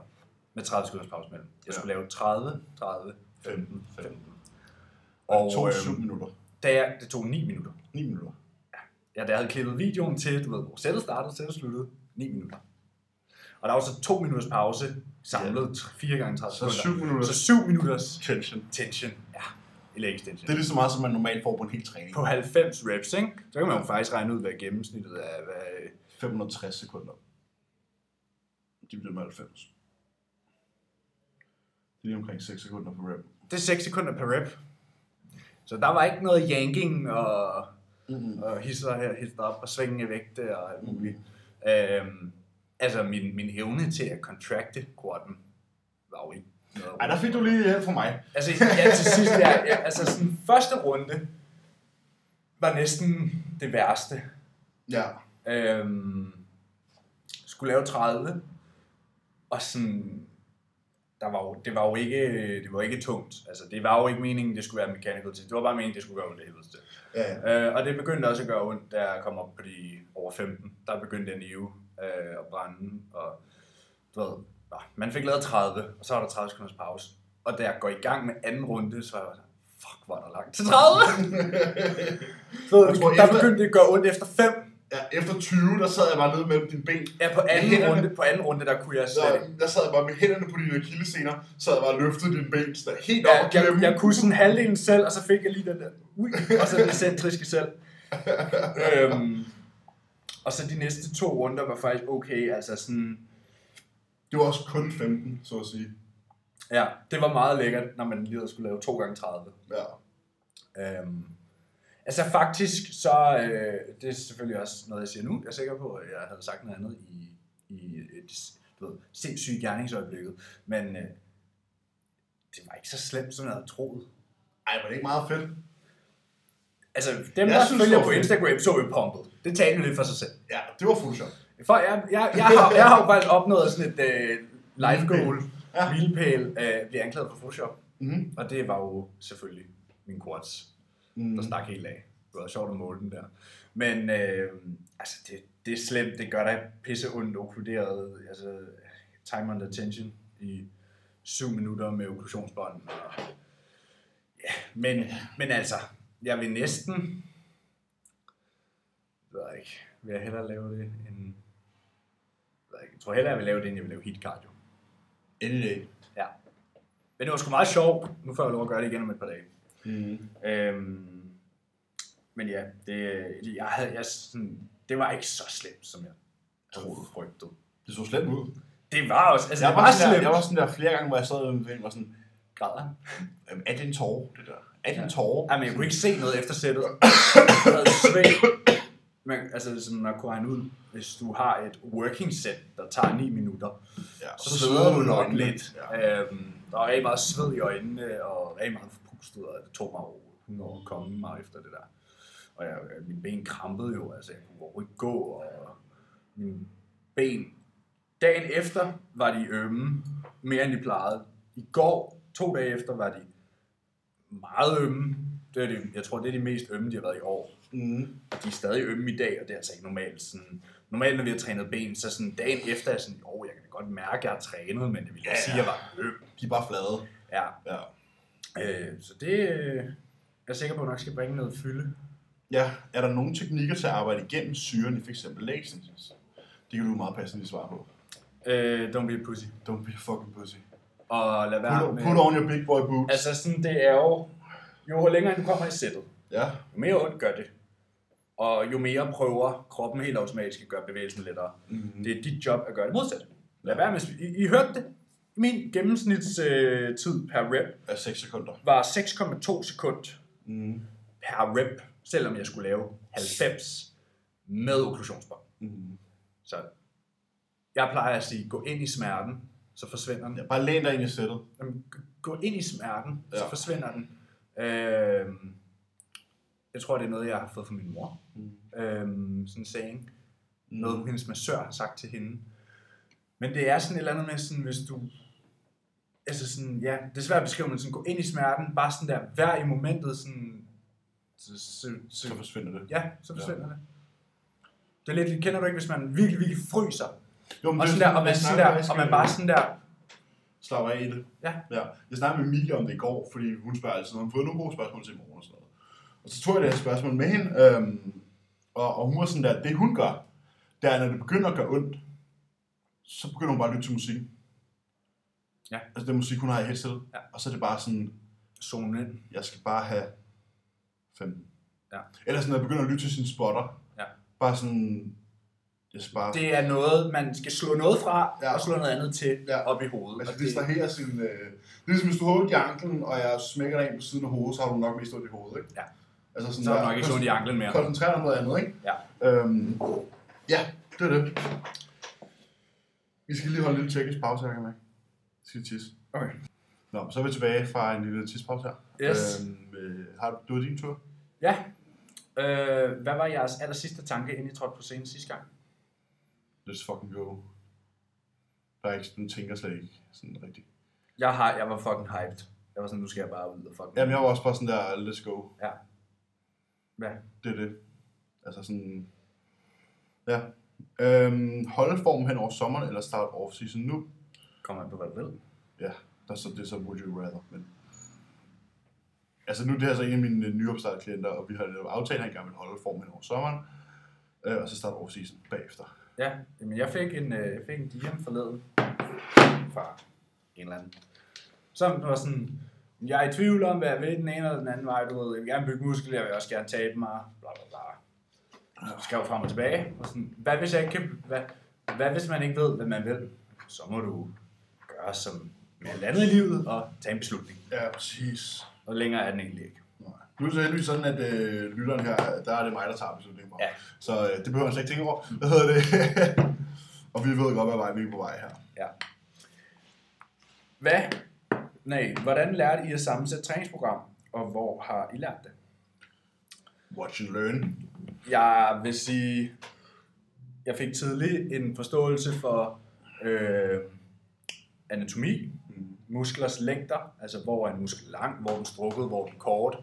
Med 30 sekunders pause mellem. Jeg skulle lave 30, 30, 15, 15. Og Og to øhm, syv minutter. da jeg, det tog 9 minutter. 9 minutter. Ja, da jeg havde klippet videoen til, du ved, hvor sættet startede, sættet sluttede, 9 minutter. Og der var så to minutters pause, samlet 4 gange 30 Så sekunder. syv minutter Så 7 minutters tension. tension. Ja. leg extension. Det er lige så meget, som man normalt får på en hel træning. På 90 reps, ikke? Så kan man jo faktisk regne ud, hvad gennemsnittet er. Hvad, 560 sekunder. De bliver med 90. Det er lige omkring 6 sekunder på rep. det er 6 sekunder per rep. Så der var ikke noget yanking og, Mm-hmm. og hisser her, hisser op og svinge vægte og alt muligt. Øhm, altså, min, min evne til at contracte quaden var jo ikke noget. Ej, der fik du lige hjælp fra mig. Altså, ja, til sidst, ja, ja, altså sådan, første runde var næsten det værste. Ja. Øhm, skulle lave 30, og sådan, der var jo, det var jo ikke, det var ikke tungt. Altså, det var jo ikke meningen, det skulle være mechanical til. Det var bare meningen, det skulle gøre ondt helvede til. Ja, ja. Øh, og det begyndte også at gøre ondt, da jeg kom op på de over 15. Der begyndte at nive øh, og brænde, og du ved, nå, man fik lavet 30, og så var der 30 sekunders pause. Og da jeg går i gang med anden runde, så var jeg fuck, hvor er der langt til 30? Så Jeg tror, der efter- begyndte det at gøre ondt efter 5. ja. Efter 20, der sad jeg bare nede mellem dine ben. Ja, på anden, hænderne- runde, på anden runde, der kunne jeg slet ikke. der sad jeg bare med hænderne på dine akillescener, sad jeg bare og løftede dine ben så der helt Ja, op og jeg, klemme. jeg kunne sådan halvdelen selv, og så fik jeg lige den der, ui, og så den centriske selv. øhm, og så de næste to runder var faktisk okay, altså sådan, Det var også kun 15, så at sige. ja, det var meget lækkert, når man lige skulle lave 2 gange 30 Ja. Øhm, altså faktisk, så øh, det er selvfølgelig også noget, jeg siger nu. Jeg er sikker på, at jeg havde sagt noget andet i, i et du ved, sindssygt gerningsøjeblikket. Men øh, det var ikke så slemt, som jeg havde troet. Ej, var det ikke meget fedt? Altså, dem, Jeg der synes, følger på. Instagram, så jo pumpet. Det talte jo lidt for sig selv. Ja, det var Photoshop. For jeg, jeg, jeg, har, jeg har jo faktisk opnået sådan et øh, life goal, Ja. milepæl, øh, blive anklaget for Photoshop. Mm-hmm. Og det var jo selvfølgelig min quads. Mm. der stak helt af. Det var sjovt at måle den der. Men øh, altså, det, det er slemt. Det gør dig pisse ondt okkluderet. Altså, time under tension i syv minutter med okklusionsbånd. Og, ja, men, men altså, jeg vil næsten... Jeg ved ikke. Vil jeg hellere lave det end... Jeg, ved ikke, jeg tror hellere, jeg vil lave det, end jeg vil lave hit cardio. Day. Ja. Men det var sgu meget sjovt. Nu får jeg lov at gøre det igen om et par dage. Mm. Øhm, men ja, det, jeg havde, jeg, sådan, det var ikke så slemt, som jeg troede frygtede. Det så slemt ud. Det var også, altså Jeg det var, var sådan der, slemt. jeg var sådan der flere gange, hvor jeg sad en var sådan, Græder. "Øhm, er det en tårer, det der? Er det en tårer? Ej, men jeg kunne ikke se noget efter sættet. Jeg havde svedt. Men altså, sådan, man kunne regne ud, hvis du har et working set, der tager 9 minutter, Ja, så sveder du nok lidt. Ja. Øhm, der var rigtig meget sved i øjnene, og rigtig meget forpustet, og det tog mig over 100 år at komme mig efter det der. Og jeg, mine ben krampede jo, altså jeg kunne overhovedet ikke gå, og mine ben, dagen efter var de ømme, mere end de plejede. I går, to dage efter, var de meget ømme. Det er de, jeg tror, det er de mest ømme, de har været i år. Mm. Og de er stadig ømme i dag, og det er altså ikke normalt. Sådan, normalt, når vi har trænet ben, så sådan dagen efter er jeg sådan, jo, jeg kan godt mærke, at jeg har trænet, men det vil Ja, sige, at jeg var øm. De er bare flade. Ja, Ja. Øh, så det øh, er jeg sikker på, at nok skal bringe noget fylde. ja. Er der nogle teknikker til at arbejde igennem syren i f.eks. extensions? Det kan du meget passende svare på. Øh, don't be a pussy. Don't be a fucking pussy. Og lad være Put, med... put on your big boy boots. Altså sådan, det er jo... Jo længere du kommer i sættet, Ja. jo mere ondt gør det. Og jo mere prøver kroppen helt automatisk at gøre bevægelsen lettere. Mm. Det er dit job at gøre det modsatte. Lad være med... I, I hørte det. Min gennemsnitstid øh, per rep Er 6 sekunder. var 6,2 sekund Mm. per rep, selvom jeg skulle lave 90 med okklusionsbånd. Mm. Så jeg plejer at sige, gå ind i smerten, så forsvinder den. Ja, bare læn dig ind i sættet. Jamen, gå ind i smerten, så Ja. forsvinder den. Øhm, jeg tror, det er noget, jeg har fået fra min mor. Mm. Øhm, sådan en saying. Mm. Noget, hendes massør har sagt til hende. Men det er sådan et eller andet med, sådan, hvis du... Altså sådan, ja, det er svært at beskrive, men sådan, gå ind i smerten, bare sådan der, vær i momentet, sådan... Så, så, så, Så forsvinder det. ja, så forsvinder det. Det er lidt, kender du ikke, hvis man virkelig, virkelig fryser? Jo, men Og, sådan der, og, man, sådan der, og man bare sådan der, slapper af i det. Ja. ja. Jeg snakkede med Emilie om det i går, fordi hun spørger altid, om hun fået nogle gode spørgsmål til i morgen og sådan noget. Og så tog jeg det her spørgsmål med hende, øhm, og, og hun var sådan der, det hun gør, det er, når det begynder at gøre ondt, så begynder hun bare at lytte til musik. Ja. Altså den musik, hun har i headset, Ja. og så er det bare sådan, zone ind. Jeg skal bare have 15. Ja. Eller sådan, at begynde at lytte til sine spotter. Ja. Bare sådan... Jeg skal bare... Det er noget, man skal slå noget fra, Ja. og slå noget andet til Ja. op i hovedet. Altså, Og det distraherer sin... Øh, det er ligesom, hvis du har ondt i anklen, og jeg smækker dig ind på siden af hovedet, så har du nok mest ondt i hovedet, ikke? Ja. Altså sådan så er du nok ikke slået i anklen mere. Koncentrer dig om noget andet, ikke? Ja. Øhm, ja, det er det. Vi skal lige holde en lille teknisk pause her, kan man ikke? Skal tisse. Okay. Nå, så er vi tilbage fra en lille tidspause her. Yes. Øhm, øh, har du, du er din tur? Ja. Øh, hvad var jeres aller sidste tanke, inden I trådte på scenen sidste gang? Let's fucking go. Der er ikke, den tænker slet ikke sådan rigtigt. Jeg, har, jeg var fucking hyped. Jeg var sådan, nu skal jeg bare ud og fucking... Jamen, jeg var også bare sådan der, let's go. Ja. Hvad? Det er det. Altså sådan... Ja. Øhm, holde formen hen over sommeren, eller starte off-season nu? Kommer an på, hvad du vil. Ja, der er så, det er så would you rather, men... Altså nu er det her så en af mine øh, nyopstartede klienter, og vi har aftalt, at han gerne vil holde formen over sommeren, øh, og så starte off-season bagefter. Ja, jamen jeg fik en, øh, jeg fik en DM forleden fra en eller anden. Som var sådan, jeg er i tvivl om, hvad jeg vil den ene eller den anden vej, du ved. Jeg vil gerne bygge muskler, jeg vil også gerne tabe mig, bla bla bla. Så skrev frem og tilbage. Og sådan, hvad hvis jeg ikke kan, hvad, hvad hvis man ikke ved, hvad man vil? Så må du gøre som med alt andet i livet og tage en beslutning. Ja, præcis. Og længere er den egentlig ikke. Nu er det så heldigvis sådan, at øh, lytteren her, der er det mig, der tager beslutningen. Ja. Så øh, det behøver man slet ikke tænke over. Hvad hedder det? og vi ved godt, hvad vej vi er på vej her. Ja. Hvad? Nej, hvordan lærte I at sammensætte træningsprogram, og hvor har I lært det? Watch and learn. Jeg vil sige, jeg fik tidligt en forståelse for øh, anatomi, musklers længder, altså hvor er en muskel lang, hvor er den strukket, hvor er den kort.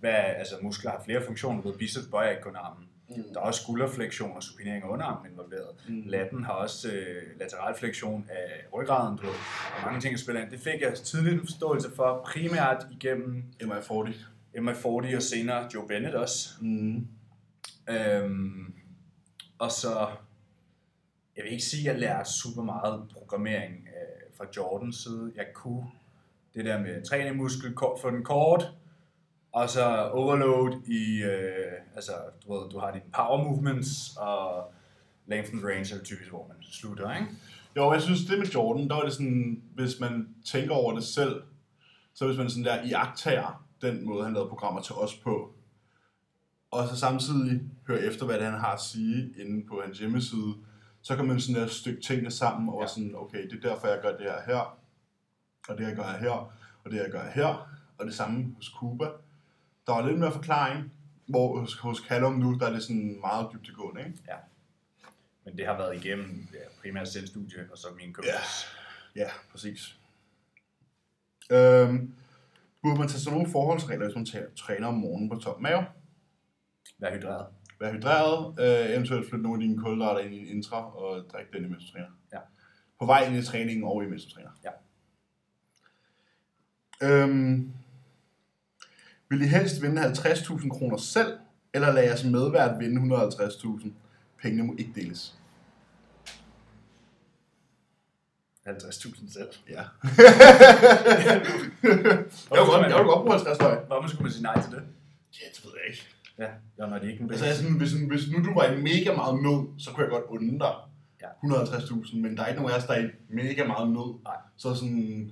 Hvad, altså muskler har flere funktioner, ved biceps bøjer ikke kun armen. Mm. Der er også skulderflektion og supinering af underarmen involveret. Mm. Latten har også øh, lateral flektion af ryggraden, du ved. Og mange ting, der spiller ind. Det fik jeg tidligt en forståelse for, primært igennem MI40. MI40 og senere Joe Bennett også. Mm. Øhm, og så, jeg vil ikke sige, at jeg lærte super meget programmering fra Jordans side. Jeg kunne det der med træne muskel, få den kort, og så overload i, øh, altså du ved, du har dine power movements, og length and range er typisk, hvor man slutter, ikke? Jo, jeg synes, det med Jordan, der var det sådan, hvis man tænker over det selv, så hvis man sådan der iagtager den måde, han lavede programmer til os på, og så samtidig høre efter, hvad det han har at sige inde på hans hjemmeside, så kan man sådan der stykke tingene sammen, og Ja. ja. sådan, okay, det er derfor, jeg gør det her her, og det, jeg gør her, og det, jeg gør her, og det samme hos Cuba. Der var lidt mere forklaring, hvor hos, hos Callum nu, der er det sådan meget dybtegående, ikke? Men det har været igennem ja, primært selvstudie, og så min coaches. Ja, præcis. Øhm, burde man tage sådan nogle forholdsregler, hvis man tager, træner om morgenen på top mave? Vær hydreret. Vær hydreret, øh, eventuelt flytte nogle af dine kulhydrater ind i en intra, og drikke den imens du træner. Ja. På vej ind i træningen og imens du træner. Ja. Øhm, vil I helst vinde 50.000 kroner selv, eller lade jeres medvært vinde 150.000? Pengene må ikke deles. 50.000 selv. Ja. jeg vil godt, jeg vil godt bruge 50 løg. Hvorfor skulle man sige nej til det? Ja, det ved jeg ikke. Ja, ja når de ikke Altså, jeg sådan, hvis, hvis nu du var i mega meget nød, så kunne jeg godt unde dig Ja. 150.000, men der er ikke nogen af os, der er i mega meget nød. Nej. Så sådan,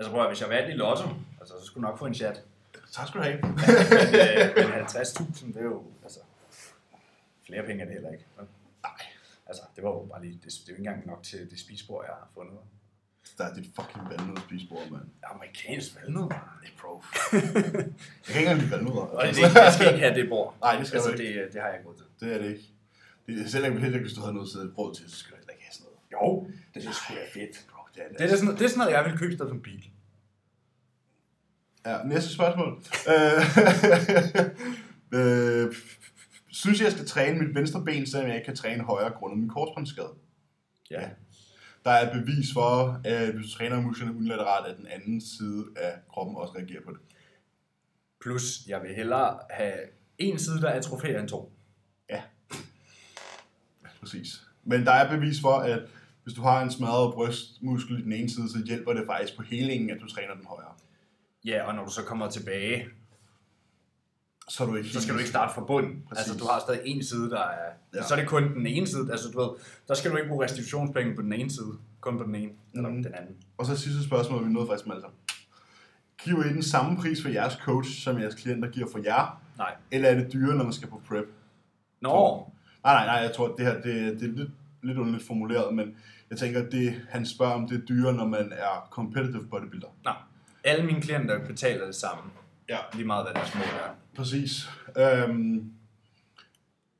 Altså prøv at, hvis jeg vandt i lotto, altså, så skulle jeg nok få en chat. tak skal du have. Men, øh, men 50.000, det er jo, altså, flere penge er det heller ikke. Nej. Altså, det var jo bare lige, det, det er jo ikke engang nok til det spisbord, jeg har fundet. Der er dit fucking valnød mand. Amerikansk valnød. Det er bro. jeg kan ikke engang lide valnødder. Og det, jeg skal ikke have det bord. Nej, det skal altså, du ikke. det, det har jeg ikke til. Det er det ikke. Det er selv ikke hvis du havde noget at sætte brød til, så du heller ikke have sådan noget. Jo, det er sgu da fedt. Bro, det er det. Det er, da sådan, det er sådan noget, jeg vil købe en bil. Ja, næste spørgsmål. Øh, øh, synes jeg, jeg skal træne mit venstre ben, selvom jeg ikke kan træne højre grundet min korsbåndsskade? Ja. Der er bevis for, at hvis du træner musklerne unilateralt, at den anden side af kroppen også reagerer på det. Plus, jeg vil hellere have en side, der atrofierer end to. Præcis. Men der er bevis for, at hvis du har en smadret brystmuskel i den ene side, så hjælper det faktisk på helingen, at du træner den højere. Ja, og når du så kommer tilbage, Så, du ikke så skal du ikke starte fra bunden. Præcis. Altså, du har stadig en side, der er... Ja. Så er det kun den ene side. Altså, du ved, der skal du ikke bruge restitutionspenge på den ene side. Kun på den ene. Eller Mhm. den anden. Og så sidste spørgsmål, vi nåede faktisk med sammen. Giver I den samme pris for jeres coach, som jeres klienter giver for jer? Nej. Eller er det dyrere, når man skal på prep? Nå, Nej, nej, nej, jeg tror, at det her det, det er lidt, lidt underligt formuleret, men jeg tænker, at det, han spørger om, det er dyrere, når man er competitive bodybuilder. nej. Alle mine klienter betaler det samme. Ja. Lige meget, hvad deres mål er. Præcis. Øhm,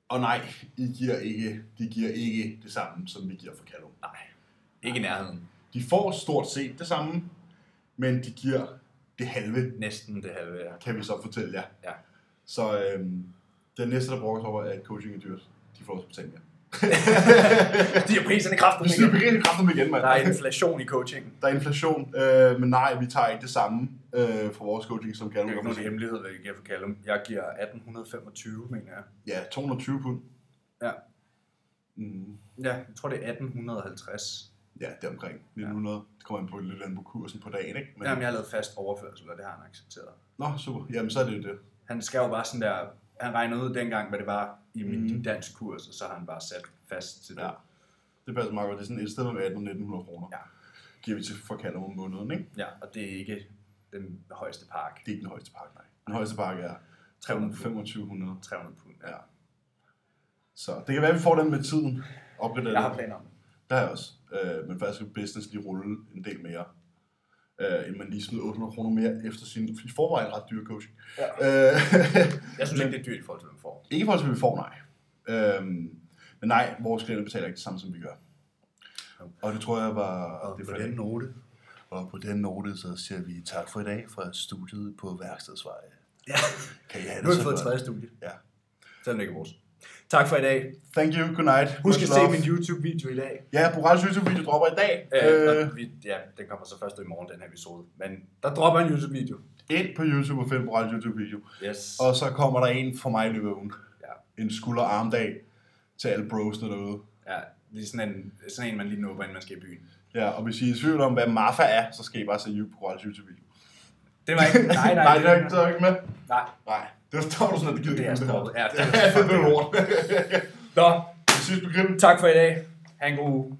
og nej, I giver ikke, de giver ikke det samme, som vi giver for Callum. Nej. Ikke i nærheden. De får stort set det samme, men de giver det halve, Næsten det halve, ja. kan vi så fortælle jer. Ja. Så øhm, den næste, der brokker sig over, at coaching er dyrt, de får også betalt mere. De har priserne kraftigt Vi stiger begyndt kraften igen, mand. Der er inflation i coaching. Der er inflation, øh, men nej, vi tager ikke det samme øh, for vores coaching, som Det Callum er ikke nogen hemmelighed, hvad jeg giver for Callum. Jeg giver 1825, mener jeg. Ja, 220 pund. Ja. Mm, Ja, jeg tror, det er 1850. ja, det er omkring 1900. Det kommer an på lidt an på kursen på dagen, ikke? Men, Jamen, jeg har lavet fast overførsel, og det har han accepteret. Nå, super. Jamen, så er det jo det. Han skal jo bare sådan der... Han regnede ud dengang, hvad det var i min mm. dansk kurs, og så har han bare sat fast til det. Ja. Det passer meget godt. Det er sådan et sted med 1800 kroner. Ja. Giver vi til for om måneden, ikke? ja, og det er ikke den højeste park. Det er ikke den højeste pakke, nej. Den højeste pakke er 300 pund. 2500. 300 pund. Ja. Så det kan være, at vi får den med tiden. Opgraderet. Jeg har planer om det. Har jeg også. Øh, men faktisk skal business lige rulle en del mere. Øh, end man lige smider 800 kroner mere efter sin i forvejen ret dyre coaching. Ja. Øh, Jeg synes ikke, det er dyrt i forhold til, hvad man får. ikke i forhold til, hvad vi får, nej. Øh, men nej, vores klienter betaler ikke det samme, som vi gør. Og det tror jeg var... det er for det. note. Og på den note, så siger vi tak for i dag fra studiet på Værkstedsvej. Ja, Kan I have nu har det vi fået et tredje studie. Ja. Selvom det ikke er vores. Tak for i dag. Thank you, good night. Husk at se min YouTube-video i dag. Ja, Borals YouTube-video dropper i dag. Øh, Øh, vi, ja, den kommer så først i morgen, den her episode. Men der dropper en YouTube-video. ind på YouTube og find Borals YouTube-video. Yes. Og så kommer der en for mig i løbet af ugen. Ja. En skulder-armdag til alle brosene derude. Ja, det er sådan en, sådan en man lige nubber, inden man skal i byen. Ja, og hvis I er i tvivl om, hvad Marfa er, så skal I bare se på Borals YouTube-video. Det var ikke... Nej, nej. Nej, det er ikke, det ikke med. Nej, Nej, det var at det gider det er ikke stoppet. Ja, det er lort. Nå, på grillen. tak for i dag. Ha' en god uge.